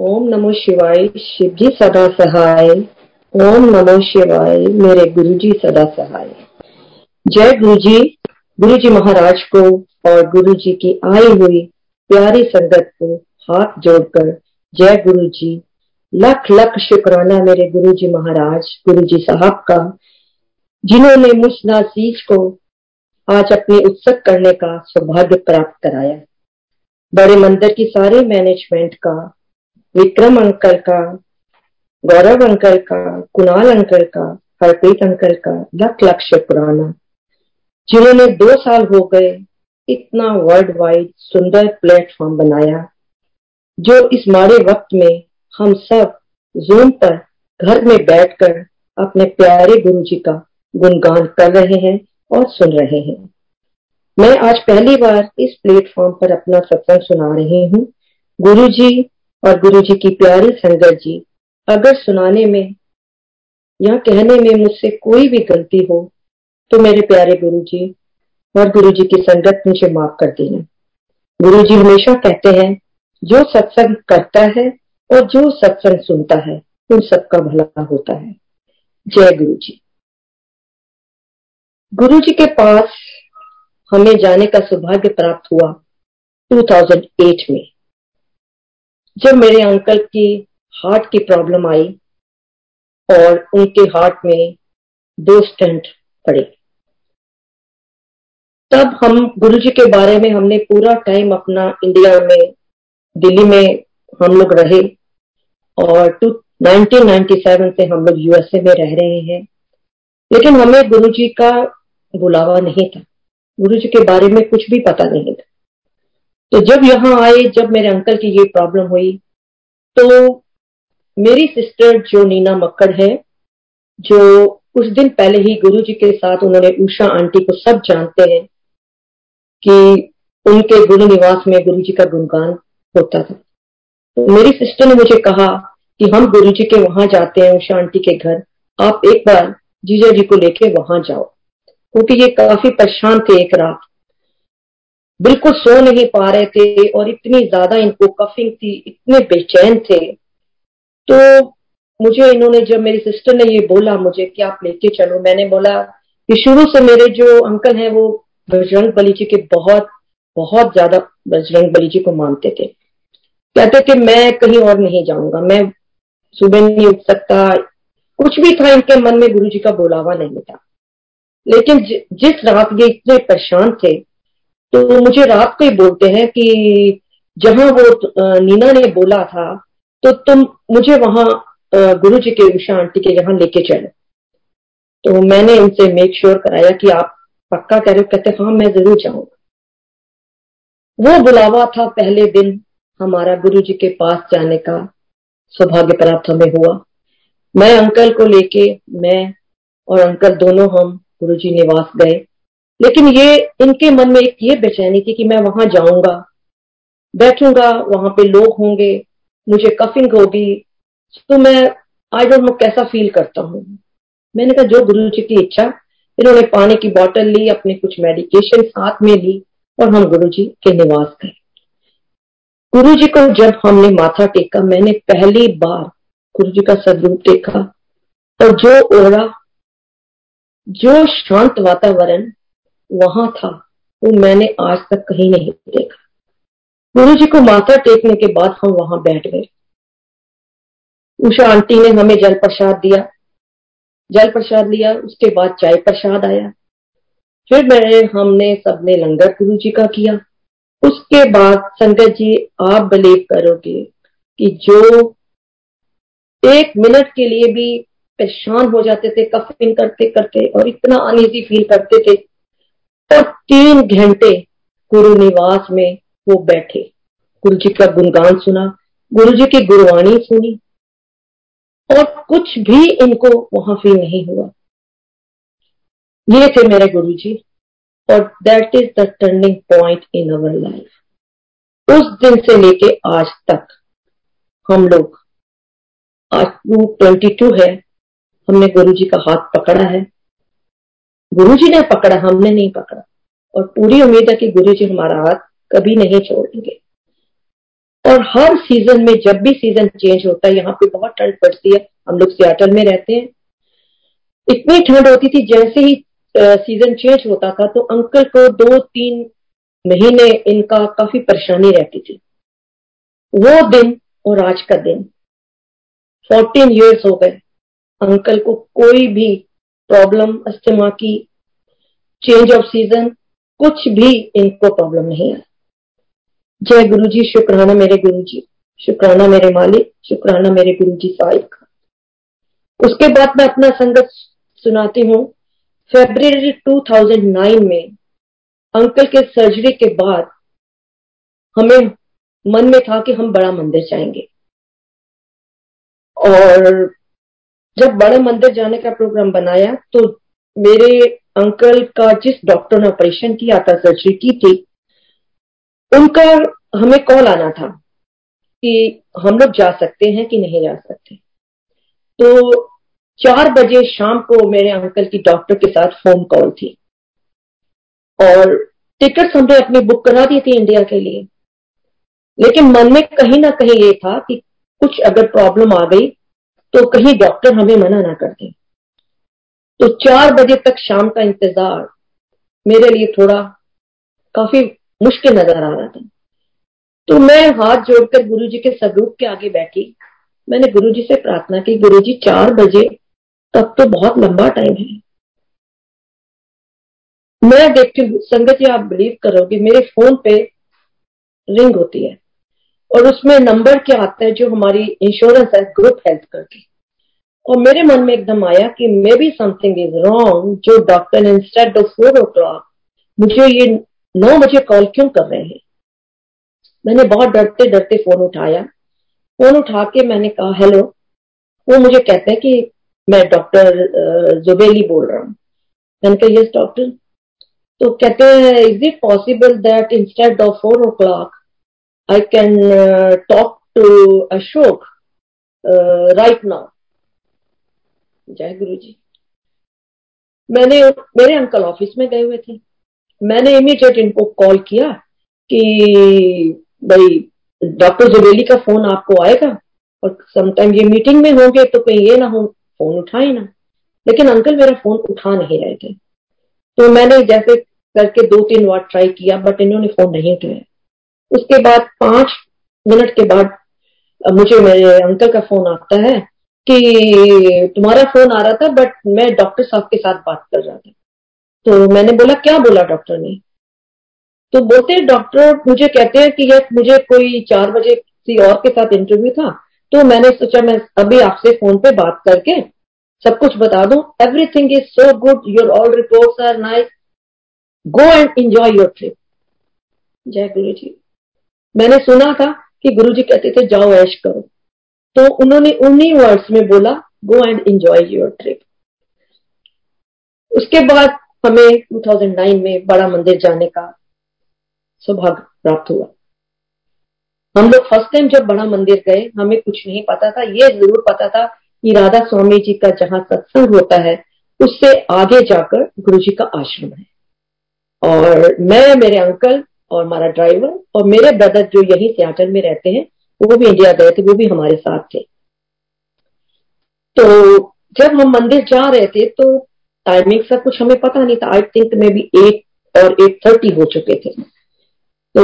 ओम नमो शिवाय शिव जी सदा सहाय। ओम नमो शिवाय मेरे गुरु जी सदा सहाय। जय गुरु जी गुरु जी महाराज को और गुरु जी की आई हुई प्यारी संगत को हाथ जोड़कर जय गुरु जी लख लख शुक्राना मेरे गुरु जी महाराज गुरु जी साहब का, जिन्होंने मुझ नासीज को आज अपने उत्सव करने का सौभाग्य प्राप्त कराया। बड़े मंदिर की सारे मैनेजमेंट का विक्रम अंकल का गौरव अंकल का कुणाल अंकल का हरप्रीत अंकल का लख लख शुक्राना जिन्होंने दो साल हो गए इतना वर्ल्ड वाइड सुंदर प्लेटफॉर्म बनाया, जो इस माड़े वक्त में हम सब जूम पर घर में बैठकर अपने प्यारे गुरु जी का गुणगान कर रहे हैं और सुन रहे हैं। मैं आज पहली बार इस प्लेटफॉर्म पर अपना सत्संग सुना रही हूँ। गुरु जी और गुरु जी की प्यारी संगत जी, अगर सुनाने में या कहने में मुझसे कोई भी गलती हो तो मेरे प्यारे गुरु जी और गुरु जी की संगत मुझे माफ़ कर देना। गुरु जी हमेशा कहते हैं, जो सत्संग करता है और जो सत्संग सुनता है, उन सबका भला होता है। जय गुरु जी। गुरु जी के पास हमें जाने का सौभाग्य प्राप्त हुआ 2008 में। जब मेरे अंकल की हार्ट की प्रॉब्लम आई और उनके हार्ट में दो स्टेंट पड़े। तब हम गुरु जी के बारे में हमने पूरा टाइम अपना इंडिया में, दिल्ली में हम लोग रहे और 1997 से हम लोग यूएसए में रह रहे हैं। लेकिन हमें गुरु जी का बुलावा नहीं था। गुरु जी के बारे में कुछ भी पता नहीं था। तो जब यहाँ आए, जब मेरे अंकल की ये प्रॉब्लम हुई तो मेरी सिस्टर जो नीना मक्कड़ है, जो कुछ दिन पहले ही गुरु जी के साथ उन्होंने उषा आंटी को सब जानते हैं कि उनके गुरु निवास में गुरु जी का गुणगान होता था। तो मेरी सिस्टर ने मुझे कहा कि हम गुरु जी के वहाँ जाते हैं, उषा आंटी के घर। आप एक बार जीजा जी को लेके वहाँ जाओ। क्योंकि ये काफ़ी परेशान थे एक रात। बिल्कुल सो नहीं पा रहे थे और इतनी ज़्यादा इनको कफिंग थी, इतने बेचैन थे। तो मुझे इन्होंने, जब मेरी सिस्टर ने ये बोला मुझे कि आप लेके चलो, मैंने बोला कि शुरू से मेरे जो अंकल हैं वो बजरंग बली जी के बहुत बहुत ज़्यादा बजरंग बली जी को मानते थे। कहते थे मैं कहीं और नहीं जाऊँगा, मैं सुबह नहीं उठ सकता। कुछ भी था, इनके मन में गुरु जी का बुलावा नहीं था। लेकिन जिस रात ये इतने परेशान थे तो मुझे रात को ही बोलते हैं कि जहाँ वो नीना ने बोला था तो तुम मुझे वहाँ गुरु जी के उषा आंटी के यहाँ लेके चले। तो मैंने इनसे मेक श्योर कराया कि आप पक्का कह रहे हो, कहते हाँ मैं ज़रूर जाऊँगा। वो बुलावा था पहले दिन हमारा गुरु जी के पास जाने का, सौभाग्य प्राप्त हमें हुआ। मैं अंकल को लेके, मैं और अंकल दोनों हम गुरु जी निवास गए। लेकिन ये, इनके मन में एक ये बेचैनी थी कि मैं वहाँ जाऊँगा। बैठूँगा, वहाँ पे लोग होंगे, मुझे कफिंग होगी। तो मैं आई डोंट नो कैसा फील करता हूँ। मैंने कहा, जो गुरु जी की इच्छा, इन्होंने पानी की बोतल ली, अपने कुछ मेडिकेशन साथ में ली और हम गुरु जी के निवास गए। गुरु जी को जब हमने माथा टेका, मैंने पहली बार गुरु जी का सदरूप देखा। और जो ओरा, जो शांत वातावरण वहाँ था, वो मैंने आज तक कहीं नहीं देखा। गुरु जी को माथा टेकने के बाद हम वहाँ बैठ गए। उषा आंटी ने हमें जल प्रसाद दिया। जल प्रसाद लिया, उसके बाद चाय प्रसाद आया। फिर मैंने, हमने सबने लंगर गुरु जी का किया। उसके बाद संगत जी, आप बिलीव करोगे कि जो एक मिनट के लिए भी परेशान हो जाते थे, कफिन करते करते और इतना अनईजी फील करते थे और तीन घंटे गुरु निवास में वो बैठे। गुरु जी का गुणगान सुना, गुरु जी की गुरुवाणी सुनी और कुछ भी इनको वहाँ फील नहीं हुआ। ये थे मेरे गुरु जी और that is the turning point in our life उस दिन से लेके आज तक हम लोग, आज टू ट्वेंटी टू है, हमने गुरु जी का हाथ पकड़ा है। गुरु जी ने पकड़ा, हमने नहीं पकड़ा। और पूरी उम्मीद है कि गुरु जी हमारा हाथ कभी नहीं छोड़ेंगे। और हर सीज़न में जब भी सीज़न चेंज होता है, यहाँ पे बहुत ठंड पड़ती है। हम लोग सियाटल में रहते हैं। इतनी ठंड होती थी, जैसे ही सीज़न चेंज होता था तो अंकल को दो तीन महीने इनका काफ़ी परेशानी रहती थी। वो दिन और आज का दिन फोर्टीन इयर्स हो गए। अंकल को कोई भी प्रॉब्लम अस्थमा की चेंज ऑफ़ सीज़न कुछ भी इनको प्रॉब्लम नहीं है। जय गुरु जी शुक्राना मेरे गुरु जी शुक्राना मेरे मालिक, शुक्राना मेरे गुरु जी साहिब का। उसके बाद मैं अपना संगत सुनाती हूँ। फेब्रवरी 2009 में अंकल के सर्जरी के बाद हमें मन में था कि हम बड़ा मंदिर जाएँगे। और जब बड़े मंदिर जाने का प्रोग्राम बनाया तो मेरे अंकल का जिस डॉक्टर ने ऑपरेशन किया था सर्जरी की थी, उनका हमें कॉल आना था कि हम लोग जा सकते हैं कि नहीं जा सकते। तो चार बजे शाम को मेरे अंकल की डॉक्टर के साथ फ़ोन कॉल थी। और टिकट हमने अपनी बुक करा दी थी इंडिया के लिए। लेकिन मन में कहीं ना कहीं ये था कि कुछ अगर प्रॉब्लम आ गई तो कहीं डॉक्टर हमें मना ना कर दे। तो चार बजे तक शाम का इंतज़ार मेरे लिए थोड़ा काफ़ी मुश्किल नज़र आ रहा था। तो मैं हाथ जोड़कर गुरु जी के स्वरूप के आगे बैठी। मैंने गुरु जी से प्रार्थना की गुरु जी चार बजे तक तो बहुत लंबा टाइम है। मैं देखती हूँ, संगत जी आप बिलीव करोगे, मेरे फ़ोन पे रिंग होती है। और उसमें नंबर क्या आता है जो हमारी इंश्योरेंस है ग्रुप हेल्थ करके। और मेरे मन में एकदम आया कि maybe something is wrong जो doctor instead of four o'clock मुझे ये नौ बजे कॉल क्यों कर रहे हैं? मैंने बहुत डरते डरते फ़ोन उठाया। फ़ोन उठा के मैंने कहा हेलो वो मुझे कहते हैं कि मैं डॉक्टर जुबेली बोल रहा हूँ। मैंने कहा यस डॉक्टर तो कहते हैं is it possible that instead of four o'clock I can talk to Ashok right now जय गुरु जी मैंने, मेरे अंकल ऑफ़िस में गए हुए थे। मैंने इमीडिएट इनको कॉल किया कि, भाई डॉक्टर जुबेली का फ़ोन आपको आएगा? और समटाइम ये मीटिंग में होंगे तो कहीं ये ना हो फ़ोन उठाए ना। लेकिन अंकल मेरा फ़ोन उठा नहीं रहे थे। तो मैंने जैसे करके दो तीन बार ट्राई किया बट इन्होंने फ़ोन नहीं उठाया। उसके बाद पाँच मिनट के बाद मुझे, मेरे अंकल का फ़ोन आता है कि तुम्हारा फ़ोन आ रहा था बट मैं डॉक्टर साहब के साथ बात कर रहा था। तो मैंने बोला, क्या बोला डॉक्टर ने? तो बोलते डॉक्टर मुझे कहते हैं कि यस मुझे कोई चार बजे किसी और के साथ इंटरव्यू था तो मैंने सोचा मैं अभी आपसे फ़ोन पे बात करके सब कुछ बता दू। Everything is so good your all report are nice go and enjoy your trip जय गुरु जी। मैंने सुना था कि गुरु जी कहते थे, जाओ ऐश करो। तो उन्होंने उन्हीं वर्ड्स में बोला go and enjoy your trip उसके बाद हमें 2009 में बड़ा मंदिर जाने का सौभाग्य प्राप्त हुआ। हम लोग फ़र्स्ट टाइम जब बड़ा मंदिर गए, हमें कुछ नहीं पता था। ये ज़रूर पता था कि राधा स्वामी जी का जहाँ सत्संग होता है, उससे आगे जाकर गुरु जी का आश्रम है। और मैं, मेरे अंकल और हमारा ड्राइवर और मेरे ब्रदर जो यही सियाटल में रहते हैं, वो भी इंडिया गए थे, वो भी हमारे साथ थे। तो जब हम मंदिर जा रहे थे तो टाइमिंग सब कुछ हमें पता नहीं था। आई थिंक में भी एट और एट थर्टी हो चुके थे। तो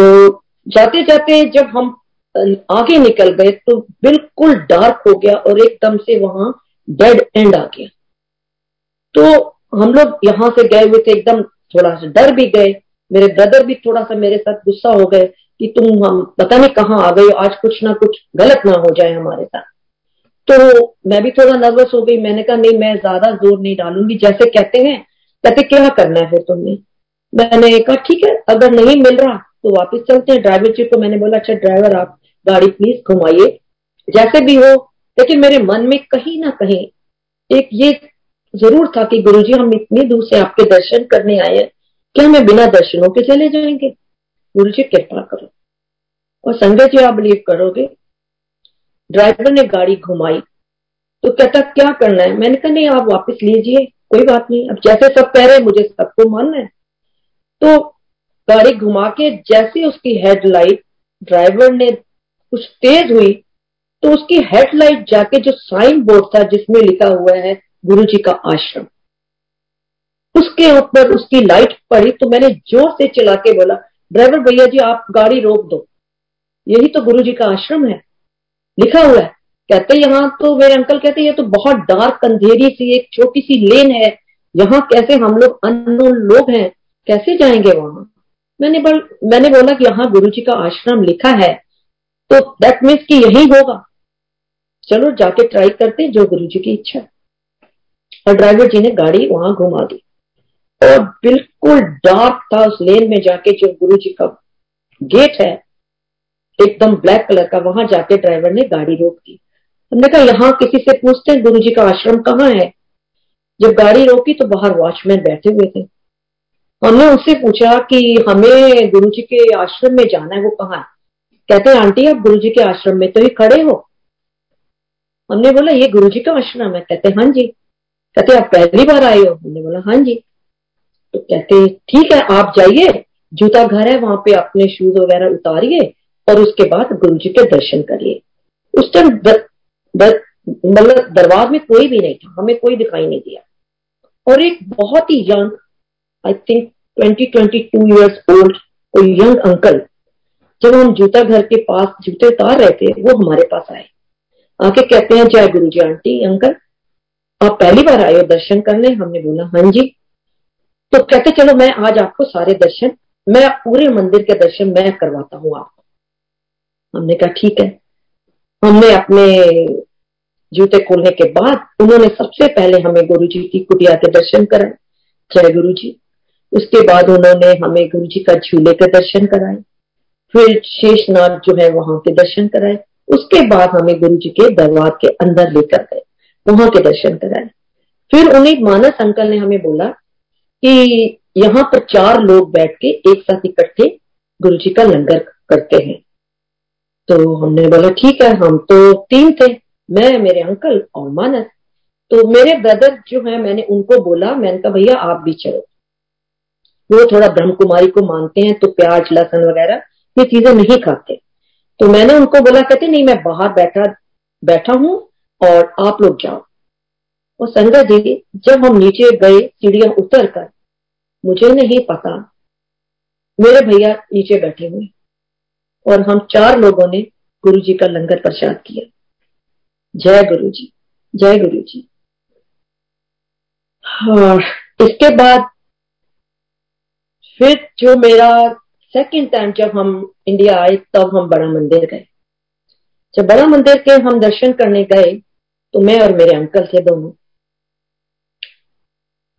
जाते जाते जब हम आगे निकल गए तो बिल्कुल डार्क हो गया और एकदम से वहाँ डेड एंड आ गया। तो हम लोग यहाँ से गए हुए थे, एकदम थोड़ा सा डर भी गए। मेरे ब्रदर भी थोड़ा सा मेरे साथ गुस्सा हो गए कि तुम हम, पता नहीं कहाँ आ गए आज कुछ ना कुछ गलत ना हो जाए हमारे साथ। तो मैं भी थोड़ा नर्वस हो गई, मैंने कहा, नहीं, मैं ज़्यादा ज़ोर नहीं डालूँगी, जैसे कहते हैं, कहते क्या करना है फिर तुमने मैंने कहा, ठीक है, अगर नहीं मिल रहा तो वापस चलते हैं ड्राइवर जी को मैंने बोला अच्छा ड्राइवर आप गाड़ी प्लीज़ घुमाइए। जैसे भी हो, लेकिन मेरे मन में कहीं ना कहीं एक ये ज़रूर था कि गुरुजी, हम इतनी दूर से आपके दर्शन करने आए हैं क्या हमें बिना दर्शनों के चले जाएँगे? गुरु जी कृपा करो। और संजय जी, आप बिलीव करोगे? ड्राइवर ने गाड़ी घुमाई। तो कहता, क्या करना है? मैंने कहा, नहीं, आप वापस लीजिए कोई बात नहीं। अब जैसे सब कह रहे हैं, मुझे सबको मानना है। तो गाड़ी घुमा के जैसे उसकी हेडलाइट ड्राइवर ने कुछ तेज हुई तो उसकी हेडलाइट जाके जो साइन बोर्ड था, जिसमें लिखा हुआ है गुरु जी का आश्रम। उसके ऊपर उसकी लाइट पड़ी तो मैंने ज़ोर से चला के बोला, ड्राइवर भैया जी, आप गाड़ी रोक दो। यही तो गुरु जी का आश्रम है। लिखा हुआ है। कहते यहाँ तो मेरे अंकल कहते ये तो बहुत डार्क अंधेरी सी, एक छोटी सी लेन है। यहाँ कैसे हम लोग अननोन लोग हैं? कैसे जाएँगे वहाँ? मैंने बोल, मैंने बोला कि यहाँ गुरु जी का आश्रम लिखा है तो दैट मीन्स कि यही होगा। चलो जाके ट्राई करते जो गुरु जी की इच्छा। और ड्राइवर जी ने गाड़ी वहाँ घुमा दी। और बिल्कुल डार्क था उस लेन में जाके जो गुरु जी का गेट है, एकदम ब्लैक कलर का, वहाँ जाके ड्राइवर ने गाड़ी रोक दी। हमने कहा, यहाँ किसी से पूछते हैं गुरु जी का आश्रम कहाँ है? जब गाड़ी रोकी तो बाहर वॉचमैन बैठे हुए थे। हमने उससे पूछा कि, हमें गुरु जी के आश्रम में जाना है, वो कहाँ है? कहते हैं, आंटी, आप गुरु जी के आश्रम में तो ही खड़े हो। हमने बोला, ये गुरु जी का आश्रम है। कहते हैं हाँ जी। कहते आप पहली बार आए हो? हमने बोला हाँ जी। तो कहते ठीक है, आप जाइए, जूता घर है, वहाँ पे अपने शूज़ वगैरह उतारिए और उसके बाद गुरु जी के दर्शन करिए। उस टाइम मतलब दरबार में कोई भी नहीं था, हमें कोई दिखाई नहीं दिया। और एक बहुत ही young I think twenty twenty two years old कोई यंग अंकल जब हम जूता घर के पास जूते उतार रहे थे, वो हमारे पास आए। आके कहते हैं, जय गुरु जी, आंटी अंकल आप पहली बार आए हो दर्शन करने? हमने बोला हाँ जी। तो कहते चलो मैं आज आपको सारे दर्शन, मैं पूरे मंदिर के दर्शन मैं करवाता हूँ आपको। हमने कहा ठीक है। हमने अपने जूते खोलने के बाद उन्होंने सबसे पहले हमें गुरु जी की कुटिया के दर्शन कराए, जय गुरु जी उसके बाद उन्होंने हमें गुरु जी का झूले के दर्शन कराए, फिर शेषनाथ जो है वहाँ के दर्शन कराए, उसके बाद हमें गुरु जी के दरबार के अंदर लेकर गए, वहाँ के दर्शन कराए। फिर उन्हें मानस अंकल ने हमें बोला कि यहाँ पर चार लोग बैठ के एक साथ इकट्ठे गुरु जी का लंगर करते हैं। तो हमने बोला, ठीक है, हम तो तीन थे, मैं, मेरे अंकल और मानस। तो मेरे ब्रदर जो है, मैंने उनको बोला, मैंने कहा, भैया, आप भी चलो। वो थोड़ा ब्रह्म कुमारी को मानते हैं तो प्याज, लहसन वगैरह, ये चीज़ें नहीं खाते। तो मैंने उनको बोला, कहते, नहीं, मैं बाहर बैठा बैठा हूँ और आप लोग जाओ। और संगत जी जब हम नीचे गए सीढ़ियाँ उतर कर मुझे नहीं पता मेरे भैया नीचे बैठे हुए और हम चार लोगों ने गुरु जी का लंगर प्रसाद किया। जय गुरु जी जय गुरु जी हाँ इसके बाद फिर जो मेरा सेकेंड टाइम जब हम इंडिया आए, तब हम बड़ा मंदिर गए। जब बड़ा मंदिर के हम दर्शन करने गए तो मैं और मेरे अंकल थे दोनों।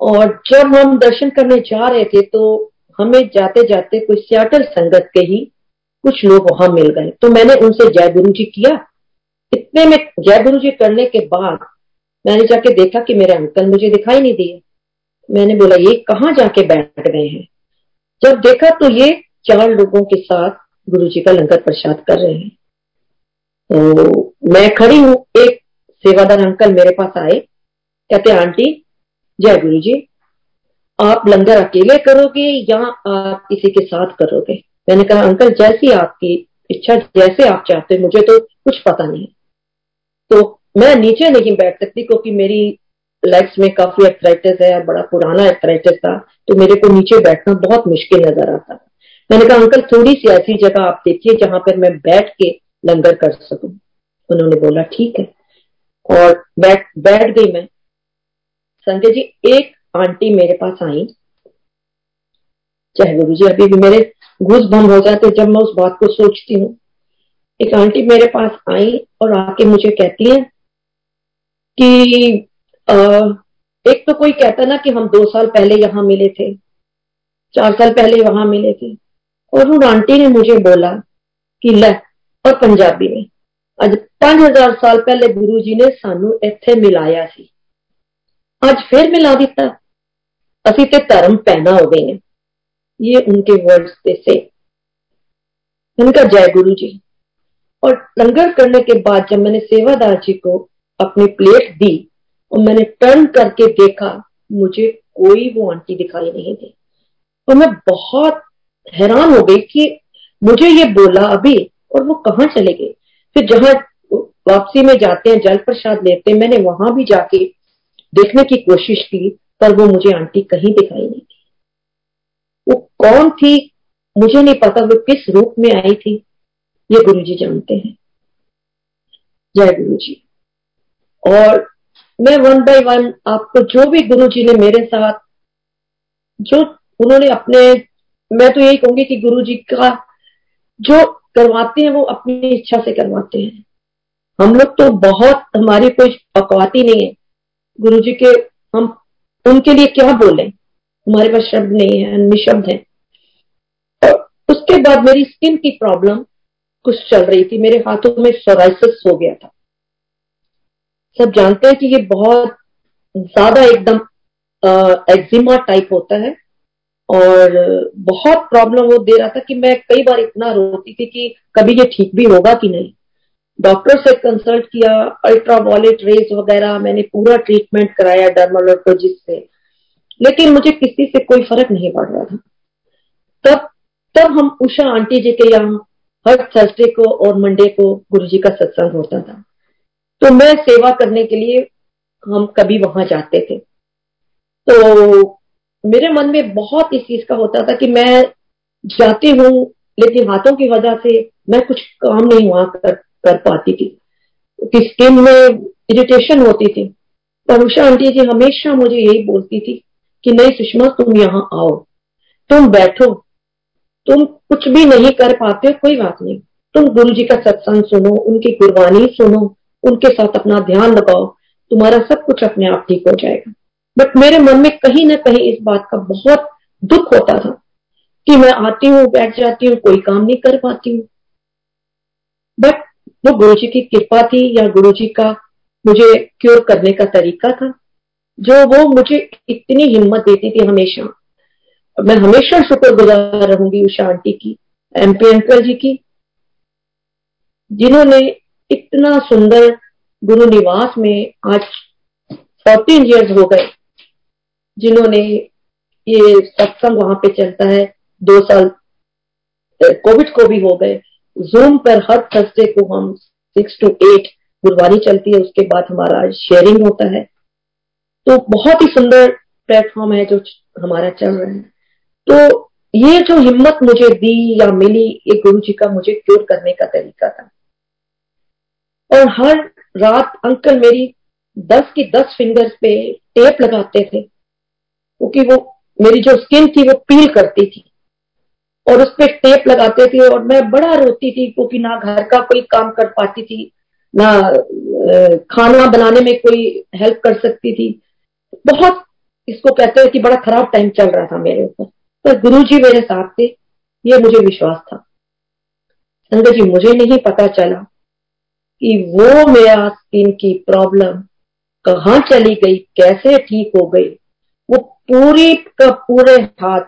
और जब हम दर्शन करने जा रहे थे तो हमें जाते जाते कोई सियाटल संगत के ही कुछ लोग वहाँ मिल गए। तो मैंने उनसे जय गुरु जी किया। इतने में जय गुरु जी करने के बाद मैंने जाके देखा कि मेरे अंकल मुझे दिखाई नहीं दिए। मैंने बोला, ये कहाँ जाके बैठ गए हैं? जब देखा तो ये चार लोगों के साथ गुरु जी का लंगर प्रसाद कर रहे हैं। तो मैं खड़ी हूँ। एक सेवादार अंकल मेरे पास आए। कहते, आंटी जय गुरु जी आप लंगर अकेले करोगे या आप किसी के साथ करोगे? मैंने कहा, अंकल, जैसी आपकी इच्छा, जैसे आप चाहते मुझे तो कुछ पता नहीं। तो मैं नीचे नहीं बैठ सकती क्योंकि मेरी लेग्स में काफ़ी एक्सराइटिस है, बड़ा पुराना एक्सराइटिस था तो मेरे को नीचे बैठना बहुत मुश्किल नज़र आता मैंने कहा, अंकल थोड़ी सी ऐसी जगह आप देखिए जहाँ पर मैं बैठ के लंगर कर सकूँ। उन्होंने बोला, ठीक है। और बैठ बैठ गई मैं। संजय जी एक आंटी मेरे पास आई। चाहे गुरु जी अभी भी मेरे घुस भम हो जाते जब मैं उस बात को सोचती हूँ। एक आंटी मेरे पास आई और आके मुझे कहती है कि आ, एक तो कोई कहता ना कि हम दो साल पहले यहाँ मिले थे चार साल पहले वहाँ मिले थे। और उन आंटी ने मुझे बोला कि ल और पंजाबी में। अज 5000 साल पहले गुरु जी ने सानू इथे मिलाया सी। ਅੱਜ ਫਿਰ ਮਿਲਾ ਦਿੱਤਾ ਅਸੀਂ ਤੇ ਧਰਮ ਪੈਣਾ ਹੋ ਗਏ हैं ये उनके वर्ड्स थे से उनका जय गुरु जी और लंगर करने के बाद जब मैंने सेवादार जी को अपनी प्लेट दी और मैंने टर्न करके देखा मुझे कोई वो आंटी दिखाई नहीं दी और मैं बहुत हैरान हो गई कि मुझे ये बोला अभी और वो कहा चले गए फिर जहां वापसी में जाते हैं जल प्रसाद लेते हैं मैंने वहां भी जाके देखने की कोशिश की, पर वो मुझे आंटी कहीं दिखाई नहीं थी वो कौन थी, मुझे नहीं पता, वो किस रूप में आई थी, ये गुरु जी जानते हैं। जय गुरु जी और मैं वन बाय वन आपको जो भी गुरु जी ने मेरे साथ, जो उन्होंने अपने, मैं तो यही कहूँगी कि गुरु जी का जो करवाते हैं, वो अपनी इच्छा से करवाते हैं। हम लोग तो बहुत, हमारी कोई पकवाती नहीं है। गुरु जी के हम उनके लिए क्या बोले? हमारे पास शब्द नहीं है निशब्द है। और उसके बाद मेरी स्किन की प्रॉब्लम कुछ चल रही थी। मेरे हाथों में सोराइसिस हो गया था। सब जानते हैं कि ये बहुत ज़्यादा एकदम एक्जिमा टाइप होता है और बहुत प्रॉब्लम वो दे रहा था कि मैं कई बार इतना रोती थी कि कभी ये ठीक भी होगा कि नहीं। डॉक्टर से कंसल्ट किया अल्ट्रावॉलेट रेज वगैरह मैंने पूरा ट्रीटमेंट कराया डर्मोलॉजिस्ट से। लेकिन मुझे किसी से कोई फ़र्क नहीं पड़ रहा था। तब तब हम उषा आंटी जी के यहाँ हर थर्सडे को और मंडे को गुरु जी का सत्संग होता था। तो मैं सेवा करने के लिए हम कभी वहाँ जाते थे। तो मेरे मन में बहुत इस चीज़ का होता था कि मैं जाती हूँ लेकिन हाथों की वजह से मैं कुछ काम नहीं वहाँ कर, कर पाती थी। कि स्किन में इरिटेशन होती थी। पर उषा आंटी जी हमेशा मुझे यही बोलती थी कि, नहीं सुषमा, तुम यहाँ आओ। तुम बैठो। तुम कुछ भी नहीं कर पाते, कोई बात नहीं। तुम गुरु जी का सत्संग सुनो, उनकी कुर्बानी सुनो, उनके साथ अपना ध्यान लगाओ। तुम्हारा सब कुछ अपने आप ठीक हो जाएगा। बट मेरे मन में कहीं ना कहीं इस बात का बहुत दुख होता था कि मैं आती हूँ, बैठ जाती हूँ, कोई काम नहीं कर पाती हूँ। बट वो गुरु जी की कृपा थी या गुरु जी का मुझे क्योर करने का तरीका था? जो वो मुझे इतनी हिम्मत देती थी हमेशा। मैं हमेशा शुक्रगुजार रहूँगी उषा आंटी की एमपी अंकल जी की, जिन्होंने इतना सुंदर गुरु निवास में आज फोर्टीन इयर्स हो गए, जिन्होंने ये सत्संग वहाँ पे चलता है, दो साल कोविड को भी हो गए। जूम पर हर थर्सडे को हम सिक्स टू एट गुरबानी चलती है, उसके बाद हमारा शेयरिंग होता है। तो बहुत ही सुंदर प्लेटफॉर्म है जो हमारा चल रहा है। तो ये जो हिम्मत मुझे दी या मिली, ये गुरु जी का मुझे क्योर करने का तरीका था। और हर रात अंकल मेरी दस की दस फिंगर्स पे टेप लगाते थे, क्योंकि वो मेरी जो स्किन थी वो पील करती थी। और उस पर टेप लगाते थे और मैं बड़ा रोती थी, क्योंकि ना घर का कोई काम कर पाती थी, ना खाना बनाने में कोई हेल्प कर सकती थी। बहुत इसको कहते हैं कि बड़ा खराब टाइम चल रहा था मेरे ऊपर। पर गुरु जी मेरे साथ थे, ये मुझे विश्वास था। संगत जी, मुझे नहीं पता चला कि वो मेरा स्किन की प्रॉब्लम कहा चली गई, कैसे ठीक हो गई। वो पूरी का पूरे हाथ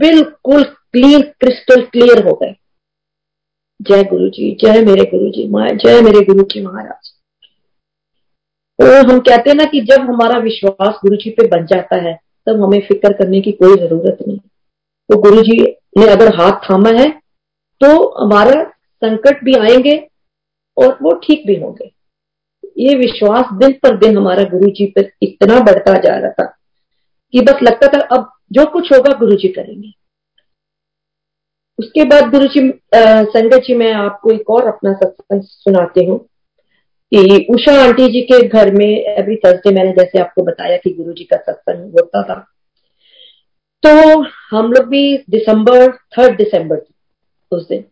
बिल्कुल क्लीन क्रिस्टल क्लियर हो गए। जय गुरु जी जय मेरे गुरु जी जय मेरे गुरु जी महाराज। तो हम कहते हैं ना कि जब हमारा विश्वास गुरु जी पे बन जाता है, तब हमें फ़िक्र करने की कोई ज़रूरत नहीं। तो गुरु जी ने अगर हाथ थामा है तो हमारा संकट भी आएँगे और वो ठीक भी होंगे। ये विश्वास दिन पर दिन हमारा गुरु जी पर इतना बढ़ता जा रहा था कि बस लगता था, अब जो कुछ होगा गुरु जी करेंगे। उसके बाद गुरु जी संगत जी मैं आपको एक और अपना सत्संग सुनाती हूँ कि उषा आंटी जी के घर में एवरी थर्सडे मैंने जैसे आपको बताया कि गुरु जी का सत्संग होता था। तो हम लोग भी दिसंबर थर्ड दिसंबर उस दिन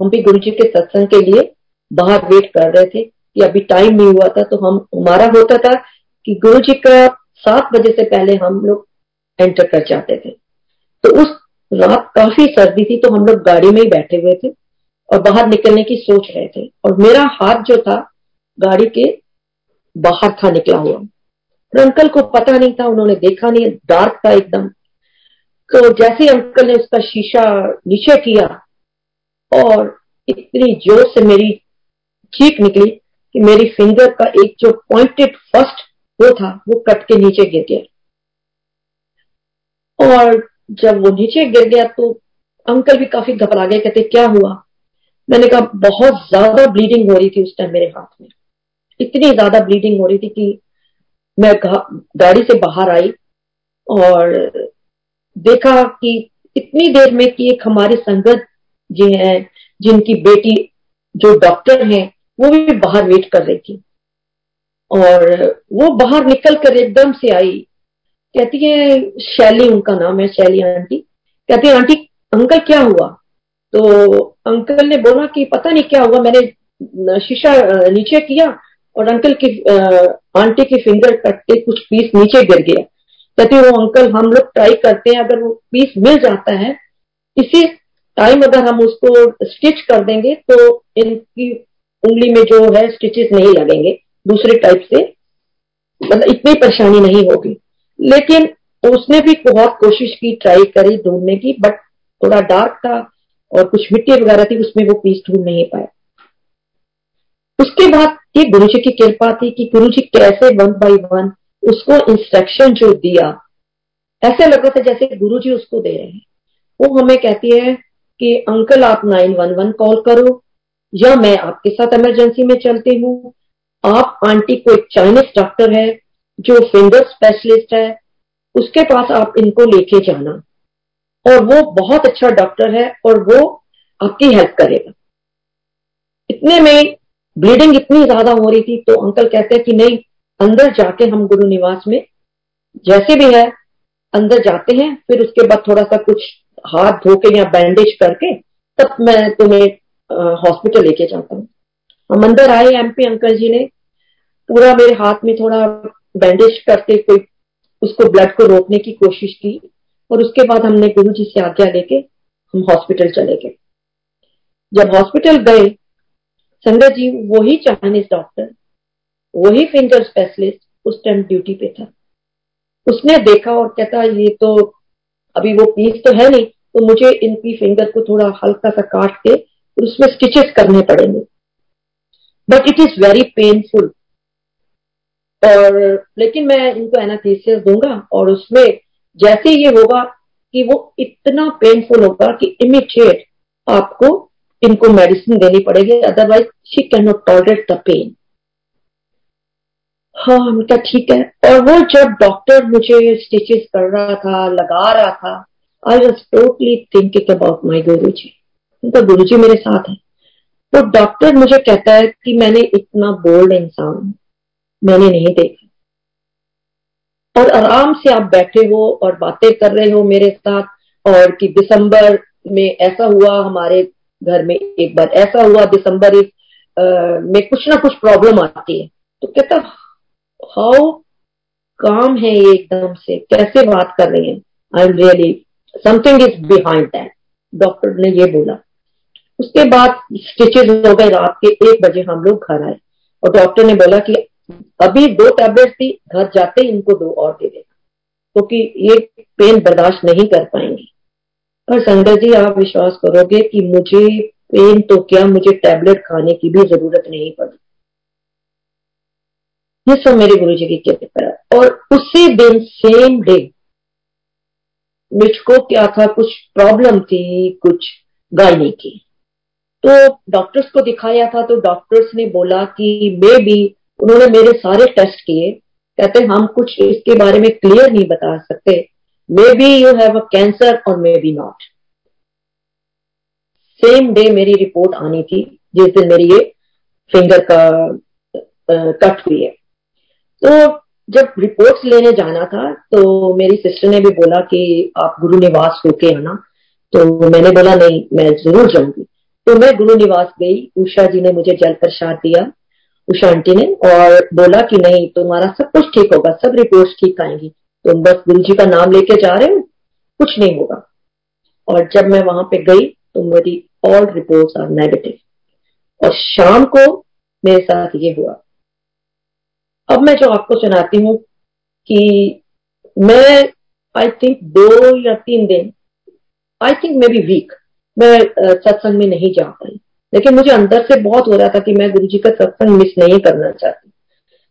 हम भी गुरु जी के सत्संग के लिए बाहर वेट कर रहे थे कि अभी टाइम नहीं हुआ था तो हम, हमारा होता था कि गुरु जी का सात बजे से पहले हम लोग एंटर कर जाते थे। तो उस रात काफ़ी सर्दी थी तो हम लोग गाड़ी में ही बैठे हुए थे और बाहर निकलने की सोच रहे थे। और मेरा हाथ जो था, गाड़ी के बाहर था, निकला हुआ। और अंकल को पता नहीं था, उन्होंने देखा नहीं, डार्क था एकदम। तो जैसे अंकल ने उसका शीशा नीचे किया और इतनी ज़ोर से मेरी चीख निकली कि मेरी फिंगर का एक जो पॉइंटेड फ़र्स्ट वो था, वो कट के नीचे गिर गया। और जब वो नीचे गिर गया तो अंकल भी काफ़ी घबरा गए, कहते, क्या हुआ? मैंने कहा, बहुत ज़्यादा ब्लीडिंग हो रही थी उस टाइम मेरे हाथ में। इतनी ज़्यादा ब्लीडिंग हो रही थी कि मैं गाड़ी से बाहर आई और देखा कि इतनी देर में कि एक हमारे संगत जी हैं, जिनकी बेटी जो डॉक्टर हैं, वो भी बाहर वेट कर रही थी। और वो बाहर निकल कर एकदम से आई कहती है, शैली उनका नाम है, शैली आंटी। कहती है, आंटी, अंकल क्या हुआ? तो अंकल ने बोला कि, पता नहीं क्या हुआ, मैंने शीशा नीचे किया और अंकल की आंटी की फिंगर कट के कुछ पीस नीचे गिर गया। कहती वो अंकल, हम लोग ट्राई करते हैं, अगर वो पीस मिल जाता है, इसी टाइम अगर हम उसको स्टिच कर देंगे तो इनकी उंगली में जो है, स्टिचेस नहीं लगेंगे, दूसरे टाइप से मतलब इतनी परेशानी नहीं होगी। लेकिन उसने भी बहुत कोशिश की ट्राई करी ढूँढने की बट थोड़ा डार्क था और कुछ मिट्टी वगैरह थी, उसमें वो पीस ढूंढ नहीं पाया उसके बाद ये गुरु जी की कृपा थी कि गुरु जी कैसे वन बाई वन उसको इंस्ट्रक्शन जो दिया, ऐसे लग रहा था जैसे गुरु जी उसको दे रहे हैं। वो हमें कहती है कि, अंकल, आप नाइन वन वन कॉल करो, या मैं आपके साथ इमरजेंसी में चलती हूँ। आप आंटी को एक चाइनीज़ डॉक्टर है जो फिंगर स्पेशलिस्ट है, उसके पास आप इनको लेके जाना। और वो बहुत अच्छा डॉक्टर है और वो आपकी हेल्प करेगा। इतने में ब्लीडिंग इतनी ज़्यादा हो रही थी तो अंकल कहते हैं कि नहीं, अंदर जाके हम गुरु निवास में जैसे भी है, अंदर जाते हैं, फिर उसके बाद थोड़ा सा कुछ हाथ धो के या बैंडेज करके तब मैं तुम्हें हॉस्पिटल लेके जाता हूँ। हम अंदर आए एमपी अंकल जी ने, पूरा मेरे हाथ में थोड़ा बैंडेज करके कोई, उसको ब्लड को रोकने की कोशिश की और उसके बाद हमने गुरु जी से आज्ञा लेके हम हॉस्पिटल चले गए। जब हॉस्पिटल गए, संगत जी वही चाइनीज़ डॉक्टर वही फिंगर स्पेशलिस्ट उस टाइम ड्यूटी पे था। उसने देखा और कहता, ये तो अभी वो पीस तो है नहीं तो मुझे इनकी फिंगर को थोड़ा हल्का सा काट के उसमें स्टिचेस करने पड़ेंगे। But it is very painful और, लेकिन मैं इनको एनाथीसियस दूँगा और उसमें जैसे ये होगा कि वो इतना पेनफुल होगा कि इमिडिएट आपको इनको मेडिसिन देनी पड़ेगी otherwise she can not tolerate the pain हाँ उनका ठीक है? और वो जब डॉक्टर मुझे स्टिचेस कर रहा था, लगा रहा था I was totally thinking about my Guru ji उनका गुरु जी मेरे साथ है। तो डॉक्टर मुझे कहता है कि मैंने इतना बोल्ड इंसान मैंने नहीं देखा। और आराम से आप बैठे हो और बातें कर रहे हो मेरे साथ, और कि दिसंबर में ऐसा हुआ, हमारे घर में एक बार ऐसा हुआ, दिसंबर में कुछ ना कुछ प्रॉब्लम आती है। तो कहता, हाउ काम है ये एकदम से? कैसे बात कर रही हैं? I am really something is behind that doctor ने ये बोला। उसके बाद स्टिचेस हो गए। रात के एक बजे हम लोग घर आए। और डॉक्टर ने बोला कि अभी दो टैबलेट थी घर जाते इनको दो और दे देना, क्योंकि तो ये पेन बर्दाश्त नहीं कर पाएँगे। पर संगत जी, आप विश्वास करोगे कि मुझे पेन तो क्या, मुझे टैबलेट खाने की भी ज़रूरत नहीं पड़ी। ये सब मेरे गुरु जी की कृपा है। और उसी दिन सेम डे मुझको क्या था, कुछ प्रॉब्लम थी, कुछ गायनी की। तो डॉक्टर्स को दिखाया था तो डॉक्टर्स ने बोला कि मे बी उन्होंने मेरे सारे टेस्ट किए। कहते, हम कुछ इसके बारे में क्लियर नहीं बता सकते। Maybe you have a cancer और maybe not same day मेरी रिपोर्ट आनी थी, जिस दिन मेरी ये फिंगर का कट हुई है। तो जब रिपोर्ट्स लेने जाना था तो मेरी सिस्टर ने भी बोला कि आप गुरु निवास होके आना। तो मैंने बोला, नहीं, मैं ज़रूर जाऊँगी। तो मैं गुरु निवास गई। उषा जी ने मुझे जल प्रसाद दिया। उषा आंटी ने और बोला कि नहीं, तुम्हारा सब कुछ ठीक होगा, सब रिपोर्ट्स ठीक आएँगी। तुम बस गुरु जी का नाम लेके जा रहे हो, कुछ नहीं होगा। और जब मैं वहाँ पे गई तो मेरी ऑल रिपोर्ट्स आर नेगेटिव और शाम को मेरे साथ ये हुआ। अब मैं जो आपको सुनाती हूँ कि मैं आई थिंक दो या तीन दिन I think maybe week मैं सत्संग में नहीं जा पाई। लेकिन मुझे अंदर से बहुत हो रहा था कि मैं गुरु जी का सत्संग मिस नहीं करना चाहती।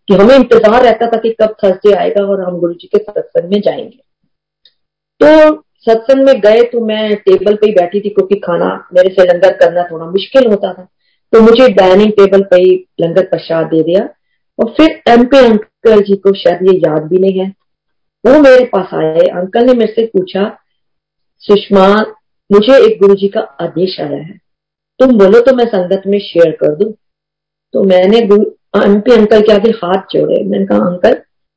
कि हमें इंतज़ार रहता था कि कब थर्सडे आएगा और हम गुरु जी के सत्संग में जाएँगे। तो सत्संग में गए तो मैं टेबल पे ही बैठी थी क्योंकि खाना मेरे से लंगर करना थोड़ा मुश्किल होता था। तो मुझे डाइनिंग टेबल पे ही लंगर प्रसाद दे दिया। और फिर एमपी अंकल जी को शायद ये याद भी नहीं है। वो मेरे पास आए। अंकल ने मेरे से पूछा, सुषमा, मुझे एक गुरु जी का आदेश आया है। तुम बोलो तो मैं संगत में शेयर कर दू। तो मैंने एमपी अंकल के आगे हाथ जोड़े। मैंने कहा, अंकल,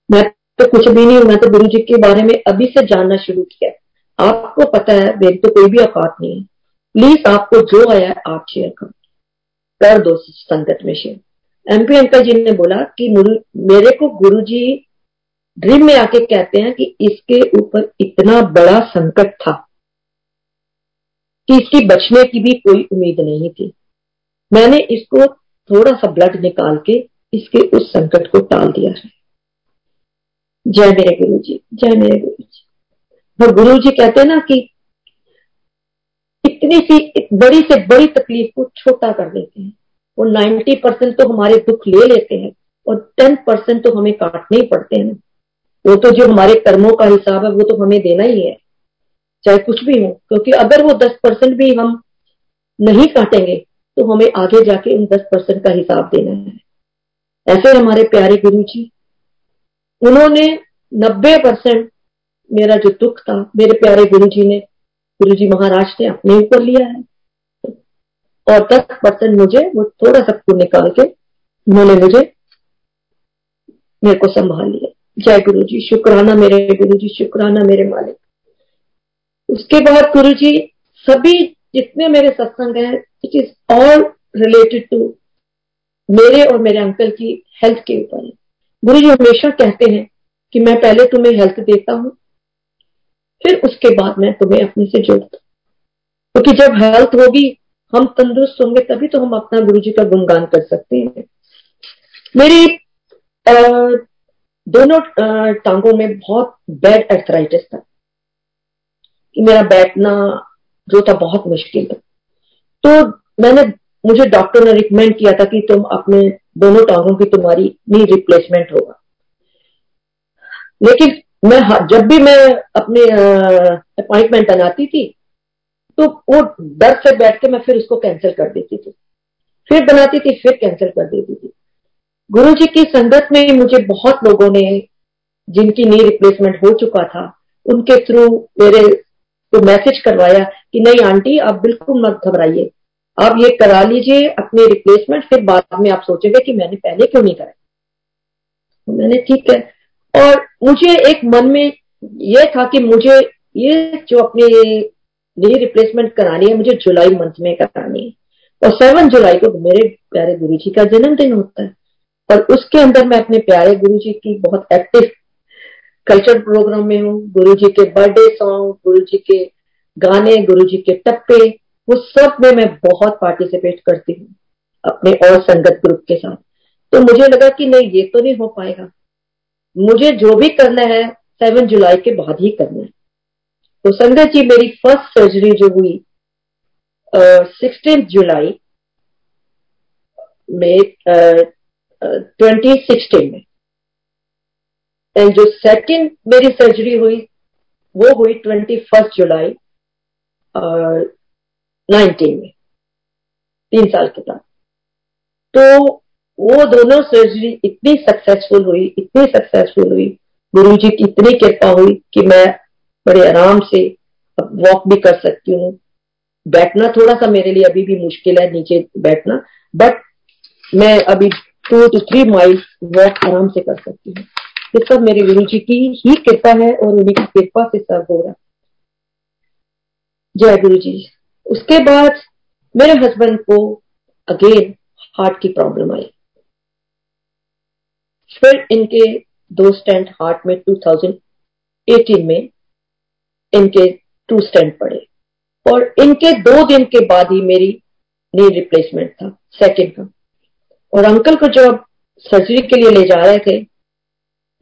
मैं तो कुछ भी नहीं मैं तो गुरु जी के बारे में अभी से जानना शुरू किया आपको पता है, मेरी तो कोई भी औकात नहीं है। प्लीज़ आपको जो आया आप शेयर करो। कर दो संगत में शेयर एमपी अंकल जी ने बोला कि मेरे को गुरु जी ड्रीम में आके कहते हैं कि इसके ऊपर इतना बड़ा संकट था। कि इसकी बचने की भी कोई उम्मीद नहीं थी। मैंने इसको थोड़ा सा ब्लड निकाल के इसके उस संकट को टाल दिया है। जय मेरे गुरु जी जय मेरे गुरु जी और गुरु जी कहते हैं ना कि इतनी सी, बड़ी से बड़ी तकलीफ़ को छोटा कर देते हैं। वो नाइन्टी परसेंट तो हमारे दुख ले लेते हैं और टेन परसेंट तो हमें काटने ही पड़ते हैं। वो तो जो हमारे कर्मों का हिसाब है, वो तो हमें देना ही है। चाहे कुछ भी हो, क्योंकि अगर वो दस परसेंट भी हम नहीं काटेंगे तो हमें आगे जाके उन दस परसेंट का हिसाब देना है। ऐसे हमारे प्यारे गुरु जी, उन्होंने नब्बे परसेंट मेरा जो दुख था, मेरे प्यारे गुरु जी ने, गुरु जी महाराज ने अपने ऊपर लिया है। और दस परसेंट मुझे, वो थोड़ा सा खून निकाल के, उन्होंने मुझे, मेरे को संभाल लिया। जय गुरु जी, शुक्राना मेरे गुरु जी, शुक्राना मेरे मालिक। उसके बाद गुरु जी, सभी जितने मेरे सत्संग हैं it is all related to मेरे और मेरे अंकल की हेल्थ के ऊपर है। गुरु जी हमेशा कहते हैं कि मैं पहले तुम्हें हेल्थ देता हूँ, फिर उसके बाद मैं तुम्हें अपने से जोड़ता क्योंकि तो जब हेल्थ होगी, हम तंदुरुस्त होंगे, तभी तो हम अपना गुरु जी का गुणगान कर सकते हैं। मेरी दोनों टांगों में बहुत बैड एर्थराइटिस था। कि मेरा बैठना जो था बहुत मुश्किल था। तो मैंने, मुझे डॉक्टर ने रिकमेंड किया था कि तुम अपने दोनों टांगों की तुम्हारी नी रिप्लेसमेंट होगा। लेकिन मैं जब भी मैं अपने अपॉइंटमेंट बनाती थी तो वो डर से बैठ के मैं फिर उसको कैंसिल कर देती थी। फिर बनाती थी, फिर कैंसिल कर देती थी। गुरु जी की संगत में मुझे बहुत लोगों ने, जिनकी नी रिप्लेसमेंट हो चुका था, उनके थ्रू मेरे को मैसेज करवाया कि नहीं आंटी, आप बिल्कुल मत घबराइए। आप ये करा लीजिए अपने रिप्लेसमेंट फिर बाद में आप सोचेंगे कि मैंने पहले क्यों नहीं करा तो मैंने ठीक है। और मुझे एक मन में यह था कि मुझे ये जो अपने नी रिप्लेसमेंट करानी है, मुझे जुलाई मंथ में करानी है। और सेवन जुलाई को मेरे प्यारे गुरु जी का जन्मदिन होता है। और उसके अंदर मैं अपने प्यारे गुरु जी की बहुत एक्टिव कल्चर प्रोग्राम में हूँ गुरु जी के बर्थडे सॉन्ग गुरु जी के गाने गुरु जी के टप्पे, वो सब में मैं बहुत पार्टिसिपेट करती हूँ, अपने और संगत ग्रुप के साथ। तो मुझे लगा कि नहीं, ये तो नहीं हो पाएगा। मुझे जो भी करना है सेवन जुलाई के बाद ही करना है। तो संगत जी, मेरी फ़र्स्ट सर्जरी जो हुई सिक्सटीन जुलाई में ट्वेंटी सिक्सटीन में। एंड जो सेकंड मेरी सर्जरी हुई, वो हुई ट्वेंटी फ़र्स्ट जुलाई नाइनटीन में, तीन साल के बाद। तो वो दोनों सर्जरी इतनी सक्सेसफुल हुई, इतनी सक्सेसफुल हुई, गुरु जी की इतनी कृपा हुई कि मैं बड़े आराम से वॉक भी कर सकती हूँ। बैठना थोड़ा सा मेरे लिए अभी भी मुश्किल है, नीचे बैठना बट मैं अभी two two three mile walk आराम से कर सकती हूँ। ये सब मेरे गुरु जी की ही कृपा है और उन्हीं की कृपा से सब हो रहा जय गुरु जी। उसके बाद मेरे हस्बैंड को अगेन हार्ट की प्रॉब्लम आई। फिर इनके दो स्टैंड हार्ट में 2018 में इनके टू स्टैंड पड़े। और इनके दो दिन के बाद ही मेरी नी रिप्लेसमेंट था सेकंड का। और अंकल को जब सर्जरी के लिए ले जा रहे थे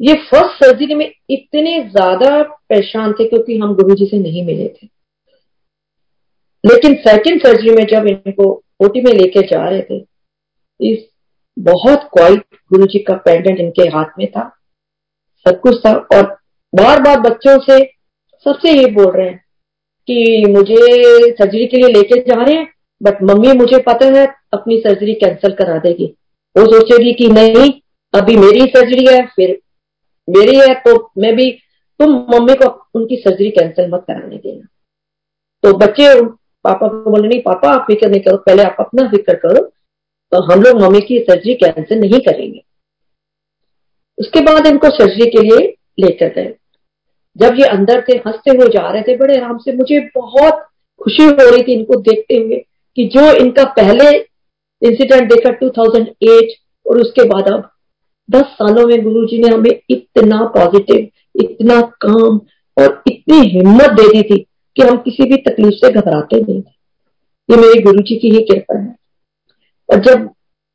ये फ़र्स्ट सर्जरी में इतने ज़्यादा परेशान थे क्योंकि हम गुरु जी से नहीं मिले थे। लेकिन सेकंड सर्जरी में जब इनको ओटी में लेके जा रहे थे, इस बहुत क्वाइट गुरु जी का पेंडेंट इनके हाथ में था। सब कुछ था और बार बार बच्चों से सबसे ये बोल रहे हैं कि मुझे सर्जरी के लिए लेके जा रहे हैं बट मम्मी मुझे पता है अपनी सर्जरी कैंसिल करा देगी। वो सोचेगी कि नहीं, अभी मेरी सर्जरी है, फिर मेरी है तो मैं भी, तुम मम्मी को उनकी सर्जरी कैंसिल मत कराने देना। तो बच्चे, पापा को बोले नहीं पापा, आप फ़िक्र नहीं करो, पहले आप अपना फ़िक्र करो तो हम लोग मम्मी की सर्जरी कैंसिल नहीं करेंगे। उसके बाद इनको सर्जरी के लिए लेकर गए। जब ये अंदर थे हँसते हुए जा रहे थे, बड़े आराम से, मुझे बहुत खुशी हो रही थी इनको देखते हुए कि जो इनका पहले इंसिडेंट देखा 2008 और उसके बाद अब 10 सालों में गुरु जी ने हमें इतना पॉजिटिव इतना काम और इतनी हिम्मत दे दी थी कि हम किसी भी तकलीफ़ से घबराते नहीं थे। ये मेरे गुरु जी की ही कृपा है। और जब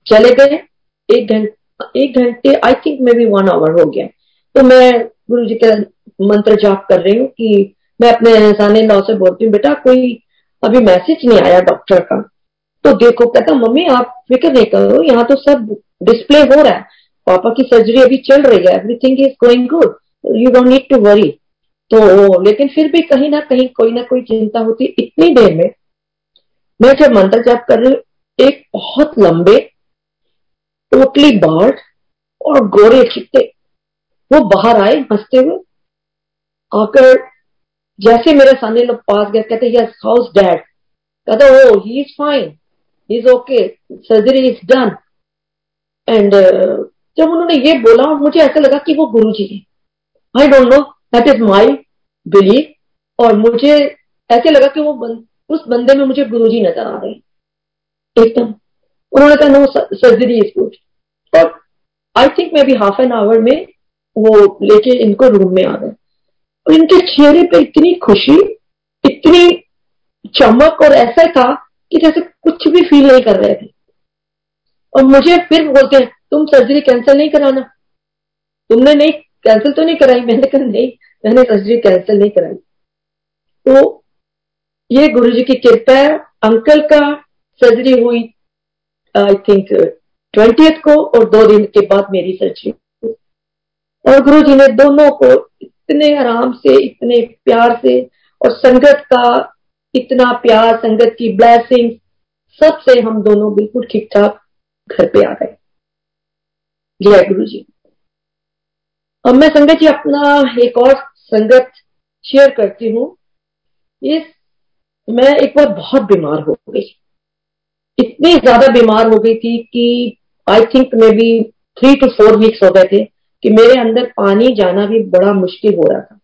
चले गए, एक घंटे एक घंटे I think maybe one hour हो गया। तो मैं गुरु जी का मंत्र जाप कर रही हूँ कि मैं अपने साने लॉ से बोलती हूँ, बेटा, कोई अभी मैसेज नहीं आया डॉक्टर का? तो देखो, कहता, मम्मी, आप फ़िक्र नहीं करो, यहाँ तो सब डिस्प्ले हो रहा है। पापा की सर्जरी अभी चल रही है everything is going good you don't need to worry तो लेकिन फिर भी कहीं ना कहीं कोई ना कोई चिंता होती इतनी देर में मैं जब मंत्र जाप कर रही हूँ, एक बहुत लंबे, टोटली बार्ड और गोरे चिट्टे वो बाहर आए, हँसते हुए, आकर जैसे मेरे सामने लोग पास गए, कहते यस हाउस डैड कहते ओ he is fine is okay surgery is done and जब उन्होंने ये बोला और मुझे ऐसा लगा कि वो गुरु जी है। I don't know that is my believe और मुझे ऐसे लगा कि वो बन, उस बंदे में मुझे गुरु जी नज़र आ रहे एकदम। उन्होंने कहा नो सर्जरी इज़ गुड और I think maybe half an hour में वो लेके इनको रूम में आ गए। और इनके चेहरे पे इतनी खुशी इतनी चमक और ऐसा था कि जैसे कुछ भी फील नहीं कर रहे थे। और मुझे फिर बोलते हैं तुम सर्जरी कैंसिल नहीं कराना। तुमने नहीं कैंसिल तो नहीं कराई, मैंने कहा नहीं, मैंने सर्जरी कैंसिल नहीं कराई। तो ये गुरु जी की कृपा है अंकल का सर्जरी हुई आई थिंक ट्वेंटी को और दो दिन के बाद मेरी सर्जरी और गुरु जी ने दोनों को इतने आराम से, इतने प्यार से और संगत का इतना प्यार, संगत की ब्लैसिंग सबसे हम दोनों बिल्कुल ठीक ठाक घर पे आ गए। जय गुरु जी अब मैं संगत जी अपना एक और संगत शेयर करती हूँ। इस, मैं एक बार बहुत बीमार हो गई। इतनी ज़्यादा बीमार हो गई थी कि I think maybe three two four weeks हो गए थे कि मेरे अंदर पानी जाना भी बड़ा मुश्किल हो रहा था।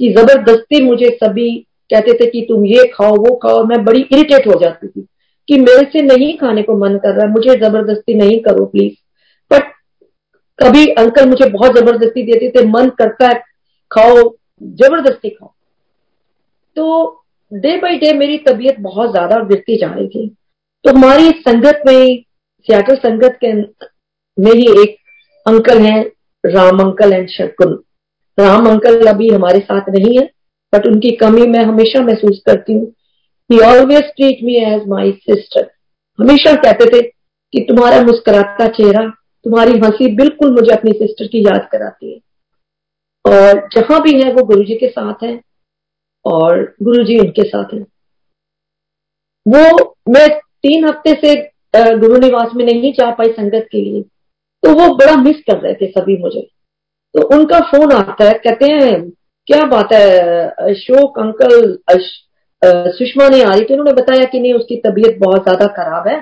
कि ज़बरदस्ती मुझे सभी कहते थे कि तुम ये खाओ, वो खाओ मैं बड़ी इरिटेट हो जाती थी कि मेरे से नहीं खाने को मन कर रहा है, मुझे ज़बरदस्ती नहीं करो प्लीज़ बट कभी अंकल मुझे बहुत ज़बरदस्ती देते थे, मन करता है, खाओ, ज़बरदस्ती खाओ। तो डे बाय डे मेरी तबीयत बहुत ज़्यादा गिरती जा रही थी। तो हमारी संगत में, सियाटल संगत के में ही एक अंकल हैं, राम अंकल एंड शकुन। राम अंकल अभी हमारे साथ नहीं है बट उनकी कमी मैं हमेशा महसूस करती हूँ। He always treat me as my sister हमेशा कहते थे कि तुम्हारा मुस्कुराता चेहरा तुम्हारी हँसी बिल्कुल मुझे अपनी सिस्टर की याद कराती है। और जहाँ भी है, वो गुरु जी के साथ है और गुरु जी उनके साथ है। वो, मैं तीन हफ़्ते से गुरु निवास में नहीं जा पाई संगत के लिए तो वो बड़ा मिस कर रहे थे सभी मुझे। तो उनका फ़ोन आता है, कहते हैं, क्या बात है, अशोक अंकल सुषमा ने आ रही थी उन्होंने बताया कि नहीं, उसकी तबीयत बहुत ज़्यादा खराब है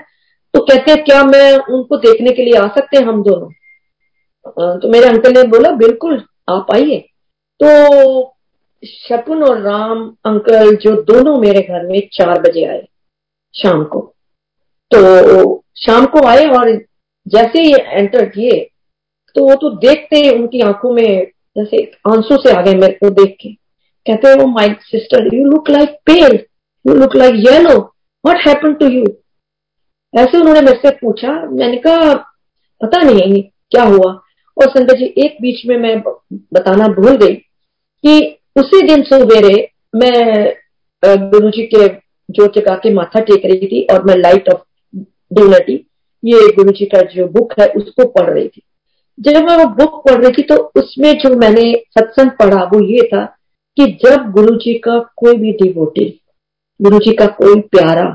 तो कहते हैं, क्या मैं उनको देखने के लिए आ सकते हैं हम दोनों? तो मेरे अंकल ने बोला, बिल्कुल, आप आइए। तो शकुन और राम अंकल जो दोनों मेरे घर में चार बजे आए शाम को। तो शाम को आए और जैसे ये एंटर किए तो वो तो देखते उनकी आँखों में जैसे आँसू से आ गए मेरे को देख के। कहते हैं वो my sister you look like pale you look like yellow what happen to you ऐसे उन्होंने मेरे से पूछा, मैंने कहा, पता नहीं क्या हुआ? और संगत जी, एक बीच में मैं बताना भूल गई कि उसी दिन सवेरे मैं गुरु जी के जो जगा के माथा टेक रही थी और मैं लाइट ऑफ़ डिग्निटी ये गुरु जी का जो बुक है, उसको पढ़ रही थी। जब मैं वो बुक पढ़ रही थी तो उसमें जो मैंने सत्संग पढ़ा, वो ये था कि जब गुरु जी का कोई भी डिवोटी गुरु जी का कोई प्यारा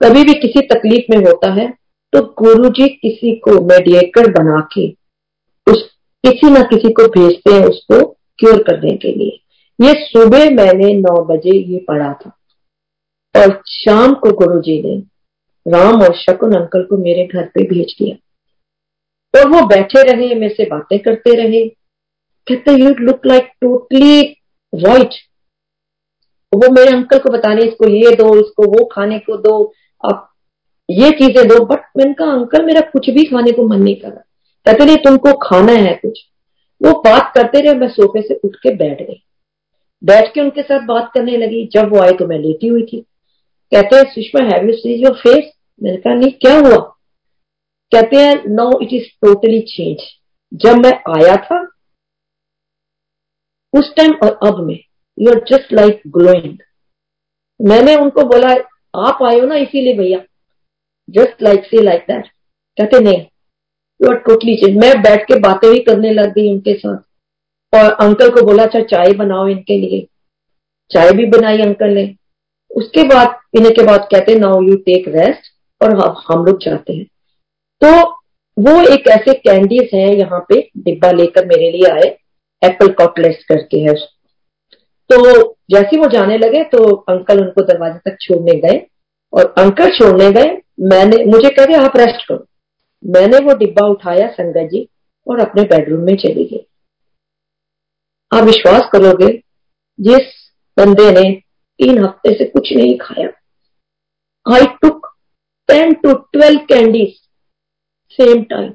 कभी भी किसी तकलीफ़ में होता है तो गुरु जी किसी को मेडिएटर बना के उस, किसी ना किसी को भेजते हैं उसको क्योर करने के लिए। ये सुबह मैंने नौ बजे ये पढ़ा था। और शाम को गुरु जी ने राम और शकुन अंकल को मेरे घर पे भेज दिया। और वो बैठे रहे, मेरे से बातें करते रहे। कहते you look like totally white वो मेरे अंकल को बताने, इसको ये दो, इसको वो खाने को दो आप ये चीज़ें दो बट मैंने कहा अंकल मेरा कुछ भी खाने को मन नहीं कर रहा। कहते नहीं तुमको खाना है कुछ? वो बात करते रहे, मैं सोफे से उठ के बैठ गई। बैठ के उनके साथ बात करने लगी। जब वो आए तो मैं लेटी हुई थी। कहते हैं, Sushma have you your face मैंने कहा, नहीं, क्या हुआ? कहते हैं no it is totally change जब मैं आया था, उस टाइम और अब में you are just like glowing मैंने उनको बोला आप आए हो ना इसीलिए भैया। Just like see like that कहते, नहीं यू आर टोटली चेंज मैं बैठ के बातें भी करने लग गई उनके साथ। और अंकल को बोला अच्छा चाय बनाओ इनके लिए। चाय भी बनाई अंकल ने। उसके बाद, पीने के बाद कहते नाउ यू टेक रेस्ट और हम लोग जाते हैं। तो वो एक ऐसे कैंडीज है यहाँ पे डिब्बा लेकर मेरे लिए आए एप्पल कॉटलेट्स करके है तो जैसे वो जाने लगे तो अंकल उनको दरवाजे तक छोड़ने गए। और अंकल छोड़ने गए, मैंने, मुझे कह दिया आप रेस्ट करो। मैंने वो डिब्बा उठाया संगत जी और अपने बेडरूम में चली गई आप विश्वास करोगे, जिस बंदे ने तीन हफ़्ते से कुछ नहीं खाया। I took ten to twelve candies same time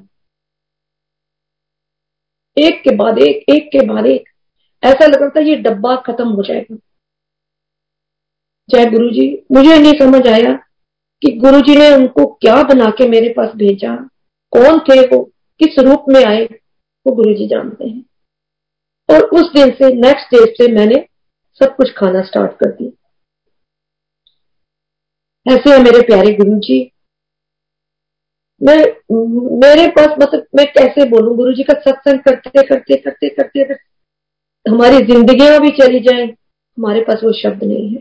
एक के बाद एक एक के बाद एक। ऐसा लग रहा था ये डब्बा खत्म हो जाएगा। जय गुरु जी मुझे नहीं समझ आया कि गुरु जी ने उनको क्या बना के मेरे पास भेजा। कौन थे वो? किस रूप में आए? वो गुरु जी जानते हैं। और उस दिन से नेक्स्ट डे से मैंने सब कुछ खाना स्टार्ट कर दिया। ऐसे है मेरे प्यारे गुरु जी मैं, मेरे पास मतलब मैं कैसे बोलूँ? गुरु जी का सत्संग करते करते करते करते हमारी जिंदगियाँ भी चली जाए, हमारे पास वो शब्द नहीं है।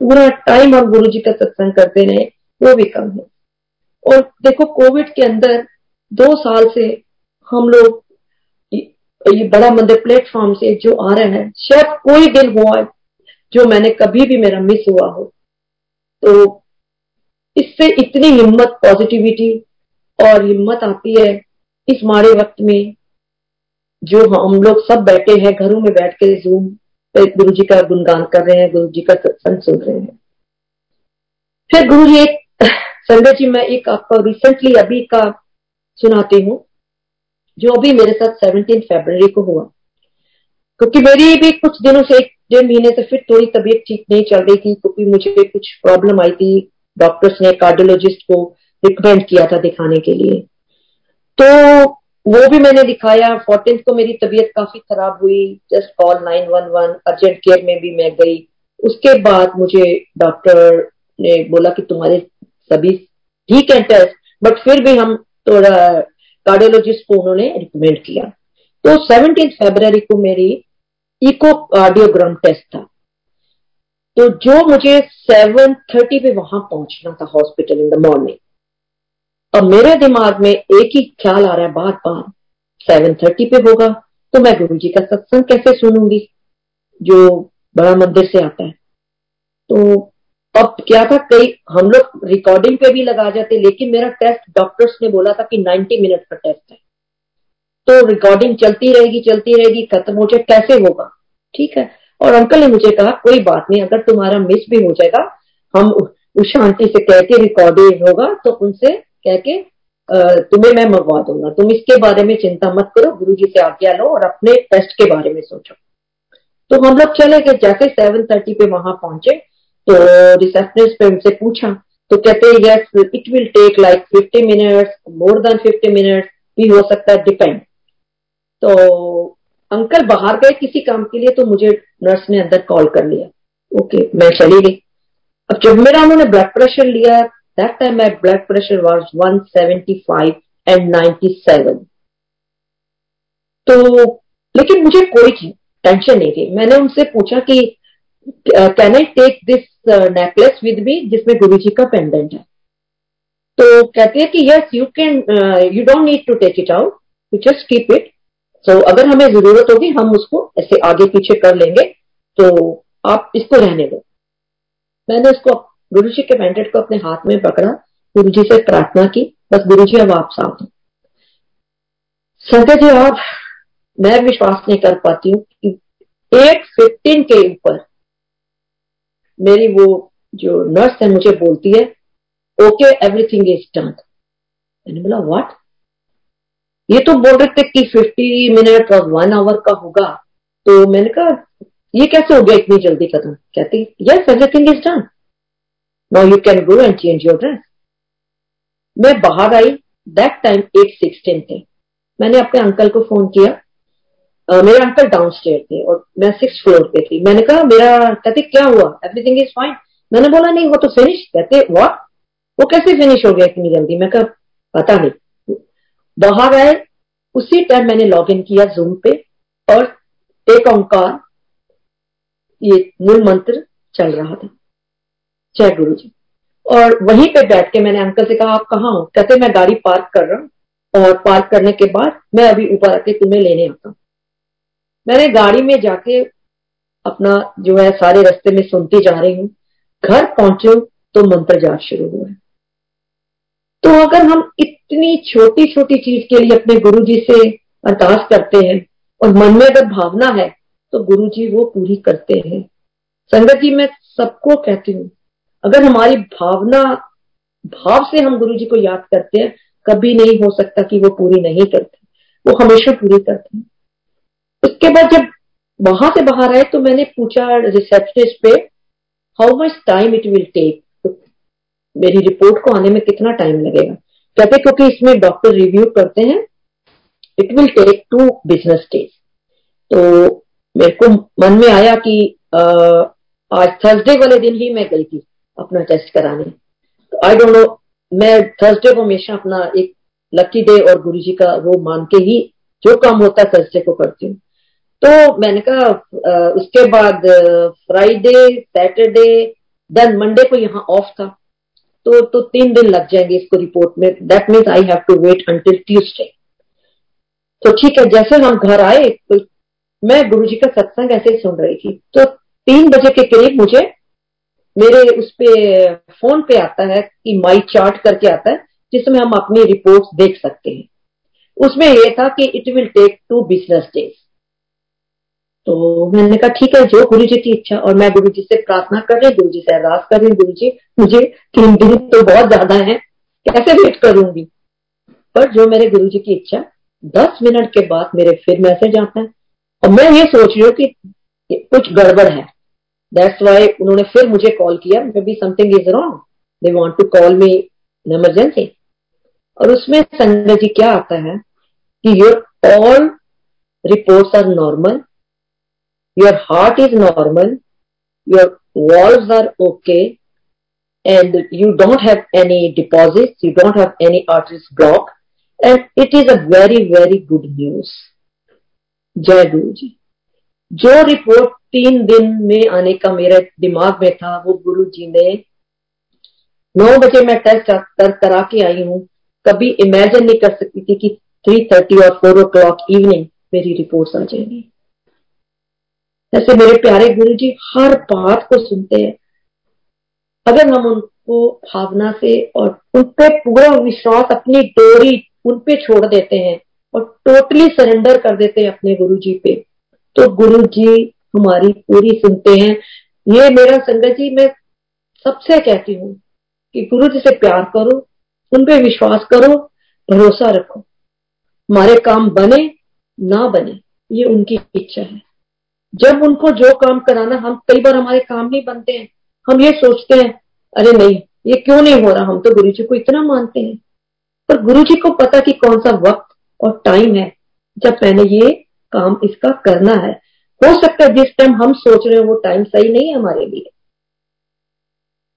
पूरा टाइम हम गुरु जी का सत्संग करते रहे, वो भी कम है। और देखो कोविड के अंदर दो साल से हम लोग ये बड़ा मंदिर प्लेटफॉर्म से जो आ रहा है, शायद कोई दिन हुआ जो मैंने कभी भी मेरा मिस हुआ हो। तो इससे इतनी हिम्मत पॉजिटिविटी और हिम्मत आती है इस माड़े वक्त में जो हम लोग सब बैठे हैं, घरों में बैठ के जूम पे गुरु जी का गुणगान कर रहे हैं, गुरु जी का सत्संग सुन रहे हैं। फिर गुरु जी, एक संजय जी, मैं एक आपका रिसेंटली अभी का सुनाती हूँ, जो अभी मेरे साथ सेवनटीन फेबर को हुआ। क्योंकि मेरी भी कुछ दिनों से, एक डेढ़ महीने से फिर थोड़ी तबीयत ठीक नहीं चल रही थी, क्योंकि मुझे कुछ प्रॉब्लम आई थी। डॉक्टर्स ने कार्डियोलॉजिस्ट को रिकमेंड किया था दिखाने के लिए। तो वो भी मैंने दिखाया फोर्टीन को मेरी तबीयत काफ़ी खराब हुई just call nine one one urgent care में भी मैं गई। उसके बाद मुझे डॉक्टर ने बोला कि तुम्हारे सभी ठीक है टेस्ट बट फिर भी हम थोड़ा कार्डियोलॉजिस्ट को उन्होंने रिकमेंड किया। तो सेवनटीन फेबर को मेरी इको कार्डियोग्राम टेस्ट था। तो जो मुझे सेवन थर्टी पे वहाँ पहुँचना था हॉस्पिटल इन द मॉर्निंग अब मेरे दिमाग में एक ही ख्याल आ रहा है बार बार सेवन थर्टी पे होगा तो मैं गुरु जी का सत्संग कैसे सुनूँगी? जो बड़ा मंदिर से आता है। तो अब क्या था, कई हम लोग रिकॉर्डिंग पे भी लगा जाते, लेकिन मेरा टेस्ट डॉक्टर्स ने बोला था कि 90 मिनट का टेस्ट है। तो रिकॉर्डिंग चलती रहेगी चलती रहेगी, खत्म हो जाए, कैसे होगा? ठीक है। और अंकल ने मुझे कहा, कोई बात नहीं, अगर तुम्हारा मिस भी हो जाएगा, हम उस शांति से कहते रिकॉर्डिंग होगा तो उनसे कह के तुम्हें मैं मंगवा दूँगा। तुम इसके बारे में चिंता मत करो गुरु जी से आज्ञा लो और अपने टेस्ट के बारे में सोचो। तो हम लोग चले गए जैसे सेवन थर्टी पे वहाँ पहुँचे। तो रिसेप्शनिस्ट पे उनसे पूछा तो कहते yes it will take like fifty minutes more then fifty minutes भी हो सकता है डिपेंड तो अंकल बाहर गए किसी काम के लिए तो मुझे नर्स ने अंदर कॉल कर लिया। ओके मैं चली गई। अब जब मेरा उन्होंने ब्लड प्रेशर लिया that time my blood pressure was 175 and 97 तो लेकिन मुझे कोई टेंशन नहीं थी। मैंने उनसे पूछा कि can I take this necklace with me जिसमें गुरु जी का पेंडेंट है? तो कहते हैं कि yes you can you don't need to take it out you just keep it so अगर हमें ज़रूरत होगी, हम उसको ऐसे आगे पीछे कर लेंगे। तो आप इसको रहने दो। मैंने उसको गुरु जी के पेंडेंट को अपने हाथ में पकड़ा गुरु जी से प्रार्थना की, बस गुरु जी अब आप साथ संजय जी आप मैं विश्वास नहीं कर पाती हूँ कि एट फिफ्टीन के ऊपर मेरी वो जो नर्स है मुझे बोलती है ओके एवरीथिंग इज़ डन मैंने बोला व्हाट ये तो बोल रहे थे कि फिफ्टी मिनट और वन आवर का होगा। तो मैंने कहा, ये कैसे हो गया इतनी जल्दी खत्म? कहती yes everything is done now you can go and change your dress मैं बाहर आई दैट टाइम एट सिक्सटीन थे। मैंने अपने अंकल को फ़ोन किया। Uh, मेरे अंकल डाउन स्टेयर थे और मैं सिक्स फ्लोर पे थी। मैंने कहा मेरा कहते क्या हुआ? एवरीथिंग इज़ फाइन मैंने बोला नहीं वो तो फिनिश कहते वाह वो कैसे फिनिश हो गया इतनी जल्दी? मैं कहा पता नहीं. बाहर आए उसी टाइम मैंने लॉग इन किया जूम पे और एक ओंकार ये मूल मंत्र चल रहा था। जय गुरु जी और वहीं पे बैठ के मैंने अंकल से कहा, आप कहाँ हो? कहते, मैं गाड़ी पार्क कर रहा हूँ और पार्क करने के बाद मैं अभी ऊपर आके तुम्हें लेने आता हूँ। मैंने गाड़ी में जाके अपना जो है सारे रास्ते में सुनती जा रही हूँ। घर पहुँचे तो मंत्र जाप शुरू हुआ तो अगर हम इतनी छोटी छोटी चीज़ के लिए अपने गुरु जी से अरदास करते हैं और मन में अगर भावना है तो गुरु जी वो पूरी करते हैं। संगत जी, मैं सबको कहती हूँ अगर हमारी भावना भाव से हम गुरु जी को याद करते हैं कभी नहीं हो सकता कि वो पूरी नहीं करते। वो हमेशा पूरी करते हैं। उसके बाद जब वहाँ से बाहर आए तो मैंने पूछा रिसेप्शनिस्ट पे how much time it will take मेरी रिपोर्ट को आने में कितना टाइम लगेगा? कहते क्योंकि इसमें डॉक्टर रिव्यू करते हैं it will take two business days तो मेरे को मन में आया कि आ, आज थर्सडे वाले दिन ही मैं गई थी। अपना टेस्ट कराने। तो आई डोंट नो मैं थर्सडे को हमेशा अपना एक लकी डे और गुरु जी का वो मान के ही जो काम होता है थर्सडे को करती हूँ। तो मैंने कहा उसके बाद फ्राइडे सैटरडे देन मंडे को यहाँ ऑफ़ था। तो तो तीन दिन लग जाएँगे इसको रिपोर्ट में। That means I have to wait until Tuesday तो ठीक है, जैसे हम घर आए तो मैं गुरु जी का सत्संग ऐसे ही सुन रही थी। तो तीन बजे के करीब मुझे मेरे उस पे फ़ोन पे आता है कि माई चार्ट करके आता है, जिसमें हम अपनी रिपोर्ट्स देख सकते हैं। उसमें यह था कि it will take two business days तो मैंने कहा, ठीक है, जो गुरु जी की इच्छा, और मैं गुरु जी से प्रार्थना कर रही गुरु जी से अरदास कर रही गुरु जी मुझे तीन दिन तो बहुत ज़्यादा है, कैसे वेट करूँगी? पर जो मेरे गुरु जी की इच्छा, दस मिनट के बाद मेरे फिर मैसेज आता है। और मैं ये सोच रही हूँ कि कुछ गड़बड़ है। दैट्स वाई उन्होंने फिर मुझे कॉल किया। Maybe something is wrong they want to call me in emergency और उसमें संग जी क्या आता है कि your all report are normal your heart is normal your walls are okay and you don't have any deposit you don't have any artist block and it is a very very good news जय गुरु जी जो report तीन दिन में आने का मेरे दिमाग में था, वो गुरु जी ने नौ बजे मैं टेस्ट कर, करा के आई हूँ। कभी इमेजिन नहीं कर सकती थी कि थ्री थर्टी और फोर ओ क्लॉक इवनिंग मेरी रिपोर्ट आ जाएँगी। जैसे मेरे प्यारे गुरु जी हर बात को सुनते हैं। अगर हम उनको भावना से और उन पूरा विश्वास अपनी डोरी उन पे छोड़ देते हैं और टोटली सरेंडर कर देते हैं अपने गुरु जी पे तो गुरु जी हमारी पूरी सुनते हैं। ये मेरा संगत जी, मैं सबसे कहती हूँ कि गुरु जी से प्यार करो, उन पे विश्वास करो, भरोसा रखो। हमारे काम बने, ना बने, ये उनकी इच्छा है। जब उनको जो काम कराना, हम कई बार हमारे काम नहीं बनते हैं। हम ये सोचते हैं, अरे नहीं, ये क्यों नहीं हो रहा? हम तो गुरु जी को इतना मानते हैं। पर गुरु जी को पता कि कौन सा वक्त और टाइम है, जब मैंने ये काम इसका करना है। हो सकता है जिस टाइम हम सोच रहे हैं, वो टाइम सही नहीं है हमारे लिए।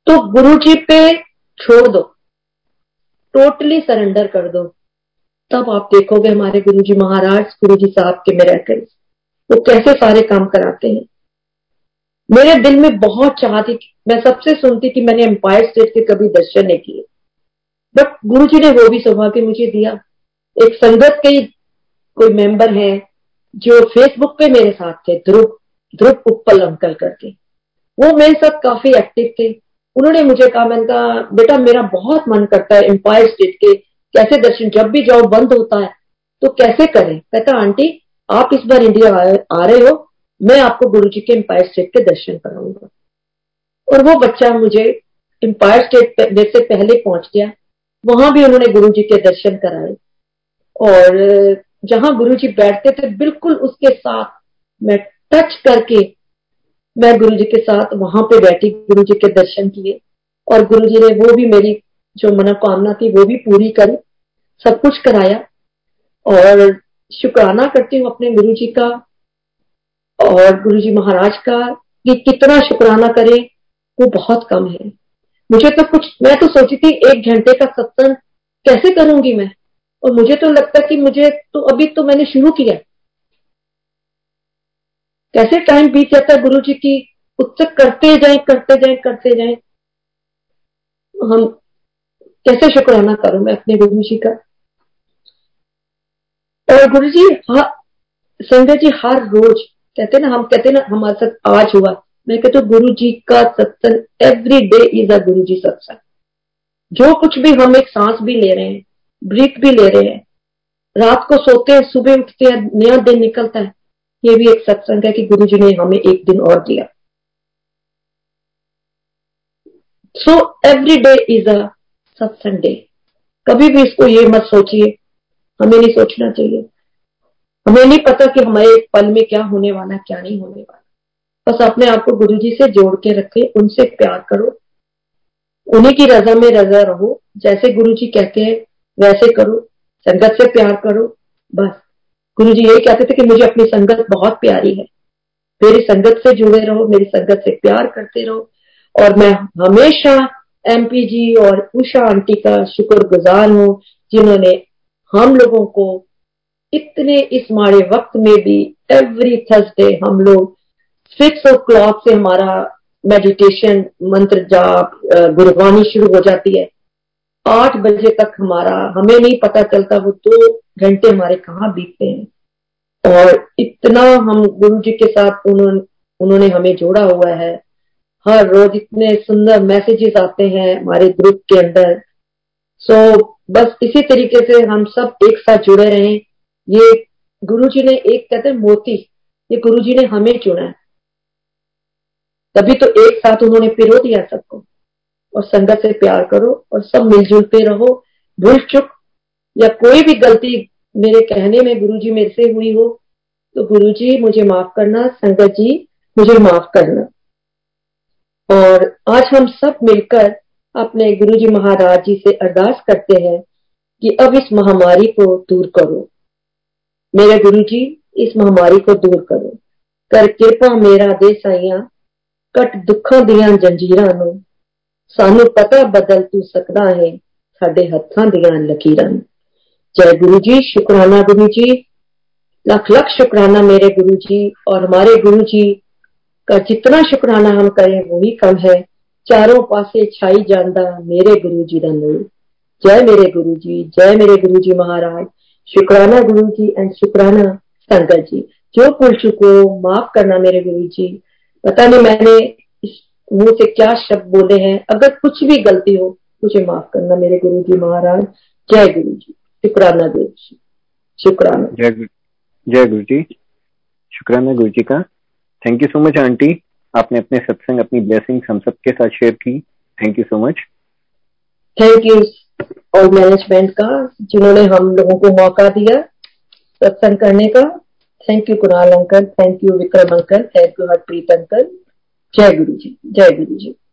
तो गुरु जी पे छोड़ दो। टोटली सरेंडर कर दो। तब आप देखोगे हमारे गुरु जी महाराज, गुरु जी साहब के मेरे वो कैसे सारे काम कराते हैं। मेरे दिल में बहुत चाह थी मैं सबसे सुनती कि मैंने एम्पायर स्टेट के कभी दर्शन नहीं किए। बट गुरु जी ने वो भी सौभाग्य मुझे दिया। एक संगत के कोई मेंबर है जो फेसबुक पे मेरे साथ थे, ध्रुव ध्रुव उप्पल अंकल करके। वो मेरे साथ काफ़ी एक्टिव थे। उन्होंने मुझे कहा, मैंने कहा, बेटा, मेरा बहुत मन करता है एम्पायर स्टेट के, कैसे दर्शन, जब भी जाओ, बंद होता है तो कैसे करें? कहता आंटी, आप इस बार इंडिया आ रहे हो, मैं आपको गुरु जी के एम्पायर स्टेट के दर्शन कराऊँगा। और वो बच्चा मुझे एम्पायर स्टेट मेरे से पहले पहुँच गया। वहाँ भी उन्होंने गुरु जी के दर्शन कराए। और जहाँ गुरु जी बैठते थे, बिल्कुल उसके साथ मैं टच करके मैं गुरु जी के साथ वहाँ पे बैठी गुरु जी के दर्शन किए। और गुरु जी ने वो भी मेरी जो मनोकामना थी, वो भी पूरी करी, सब कुछ कराया। और शुक्राना करती हूँ अपने गुरु जी का और गुरु जी महाराज का कि कितना शुक्राना करे, वो बहुत कम है। मुझे तो कुछ, मैं तो सोची थी, एक घंटे का सत्संग कैसे करूँगी मैं? और मुझे तो लगता कि मुझे तो अभी तो मैंने शुरू किया कैसे टाइम बीत जाता है गुरु जी की उत्सुक करते जाए करते जाए करते जाए। हम कैसे शुक्राना करूँ मैं अपने गुरु जी का? और गुरु जी हाँ संगत जी, हर रोज, कहते ना, हम कहते ना, हमारे साथ आज हुआ। मैं कहते गुरु जी का सत्संग एवरी डे इज़ अ गुरु जी सत्संग। जो कुछ भी हम एक सांस भी ले रहे हैं ब्रीथ भी ले रहे हैं। रात को सोते हैं, सुबह उठते हैं, नया दिन निकलता है। ये भी एक सत्संग है कि गुरु जी ने हमें एक दिन और दिया। So every day is a satsang day कभी भी इसको ये मत सोचिए। हमें नहीं सोचना चाहिए। हमें नहीं पता कि हमारे एक पल में क्या होने वाला, क्या नहीं होने वाला। बस अपने आप को गुरु जी से जोड़ के रखे, उनसे प्यार करो। उन्हीं की रजा में रजा रहो। जैसे गुरु जी कहते हैं वैसे करो, संगत से प्यार करो, बस। गुरु जी यही कहते थे कि मुझे अपनी संगत बहुत प्यारी है। मेरी संगत से जुड़े रहो, मेरी संगत से प्यार करते रहो। और मैं हमेशा एमपी जी और उषा आंटी का शुक्र गुजार हूँ, जिन्होंने हम लोगों को इतने इस माड़े वक्त में भी एवरी थर्सडे हम लोग सिक्स ओ क्लॉक से हमारा मेडिटेशन मंत्र जाप गुरबानी शुरू हो जाती है। आठ बजे तक हमारा हमें नहीं पता चलता वो दो घंटे हमारे कहाँ बीतते हैं। और इतना हम गुरु जी के साथ उन्होंने उन्होंने हमें जोड़ा हुआ है। हर रोज इतने सुंदर मैसेजेस आते हैं हमारे ग्रुप के अंदर। सो so, बस इसी तरीके से हम सब एक साथ जुड़े रहे। ये गुरु जी ने एक कहते हैं मोती ये गुरु जी ने हमें चुना है। तभी तो एक साथ उन्होंने पिरो दिया सबको। और संगत से प्यार करो और सब मिलजुल पे रहो। भूल चुक या कोई भी गलती मेरे कहने में गुरु जी मेरे से हुई हो तो गुरु जी मुझे माफ़ करना, संगत जी मुझे माफ़ करना। और आज हम सब मिलकर अपने गुरु जी महाराज जी से अरदास करते हैं कि अब इस महामारी को दूर करो। मेरे गुरु जी इस महामारी को दूर करो। कर कृपा मेरा दे साइया कट दुखा दिया जंजीर सानू पता बदल तू सकता है साडे हथा दिया लकीर जय गुरु जी शुक्राना गुरु जी लख लख शुक्राना मेरे गुरु जी और हमारे गुरु जी का जितना शुक्राना हम करें वही कम है चारों पासे छाई जाता मेरे गुरु जी का नूर जय मेरे गुरु जी जय मेरे गुरु जी महाराज शुक्राना गुरु जी एंड शुक्राना संगत जी जो भूल चुको माफ़ करना मेरे गुरु जी पता नहीं मैंने मुँह से क्या शब्द बोले हैं? अगर कुछ भी गलती हो मुझे माफ़ करना मेरे गुरु जी महाराज। जय गुरु जी शुक्राना गुरु जी। शुक्राना। जय जय गुरु जी शुक्राना गुरु जी का। Thank you so much aunty आपने अपने सत्संग अपनी ब्लेसिंग हम सबके साथ शेयर की। Thank you so much thank you और मैनेजमेंट का जिन्होंने हम लोगों को मौका दिया सत्संग करने का। Thank you Kunal uncle. Thank you Vikram uncle. Thank you Harpreet uncle. जय गुरु जी जय गुरु जी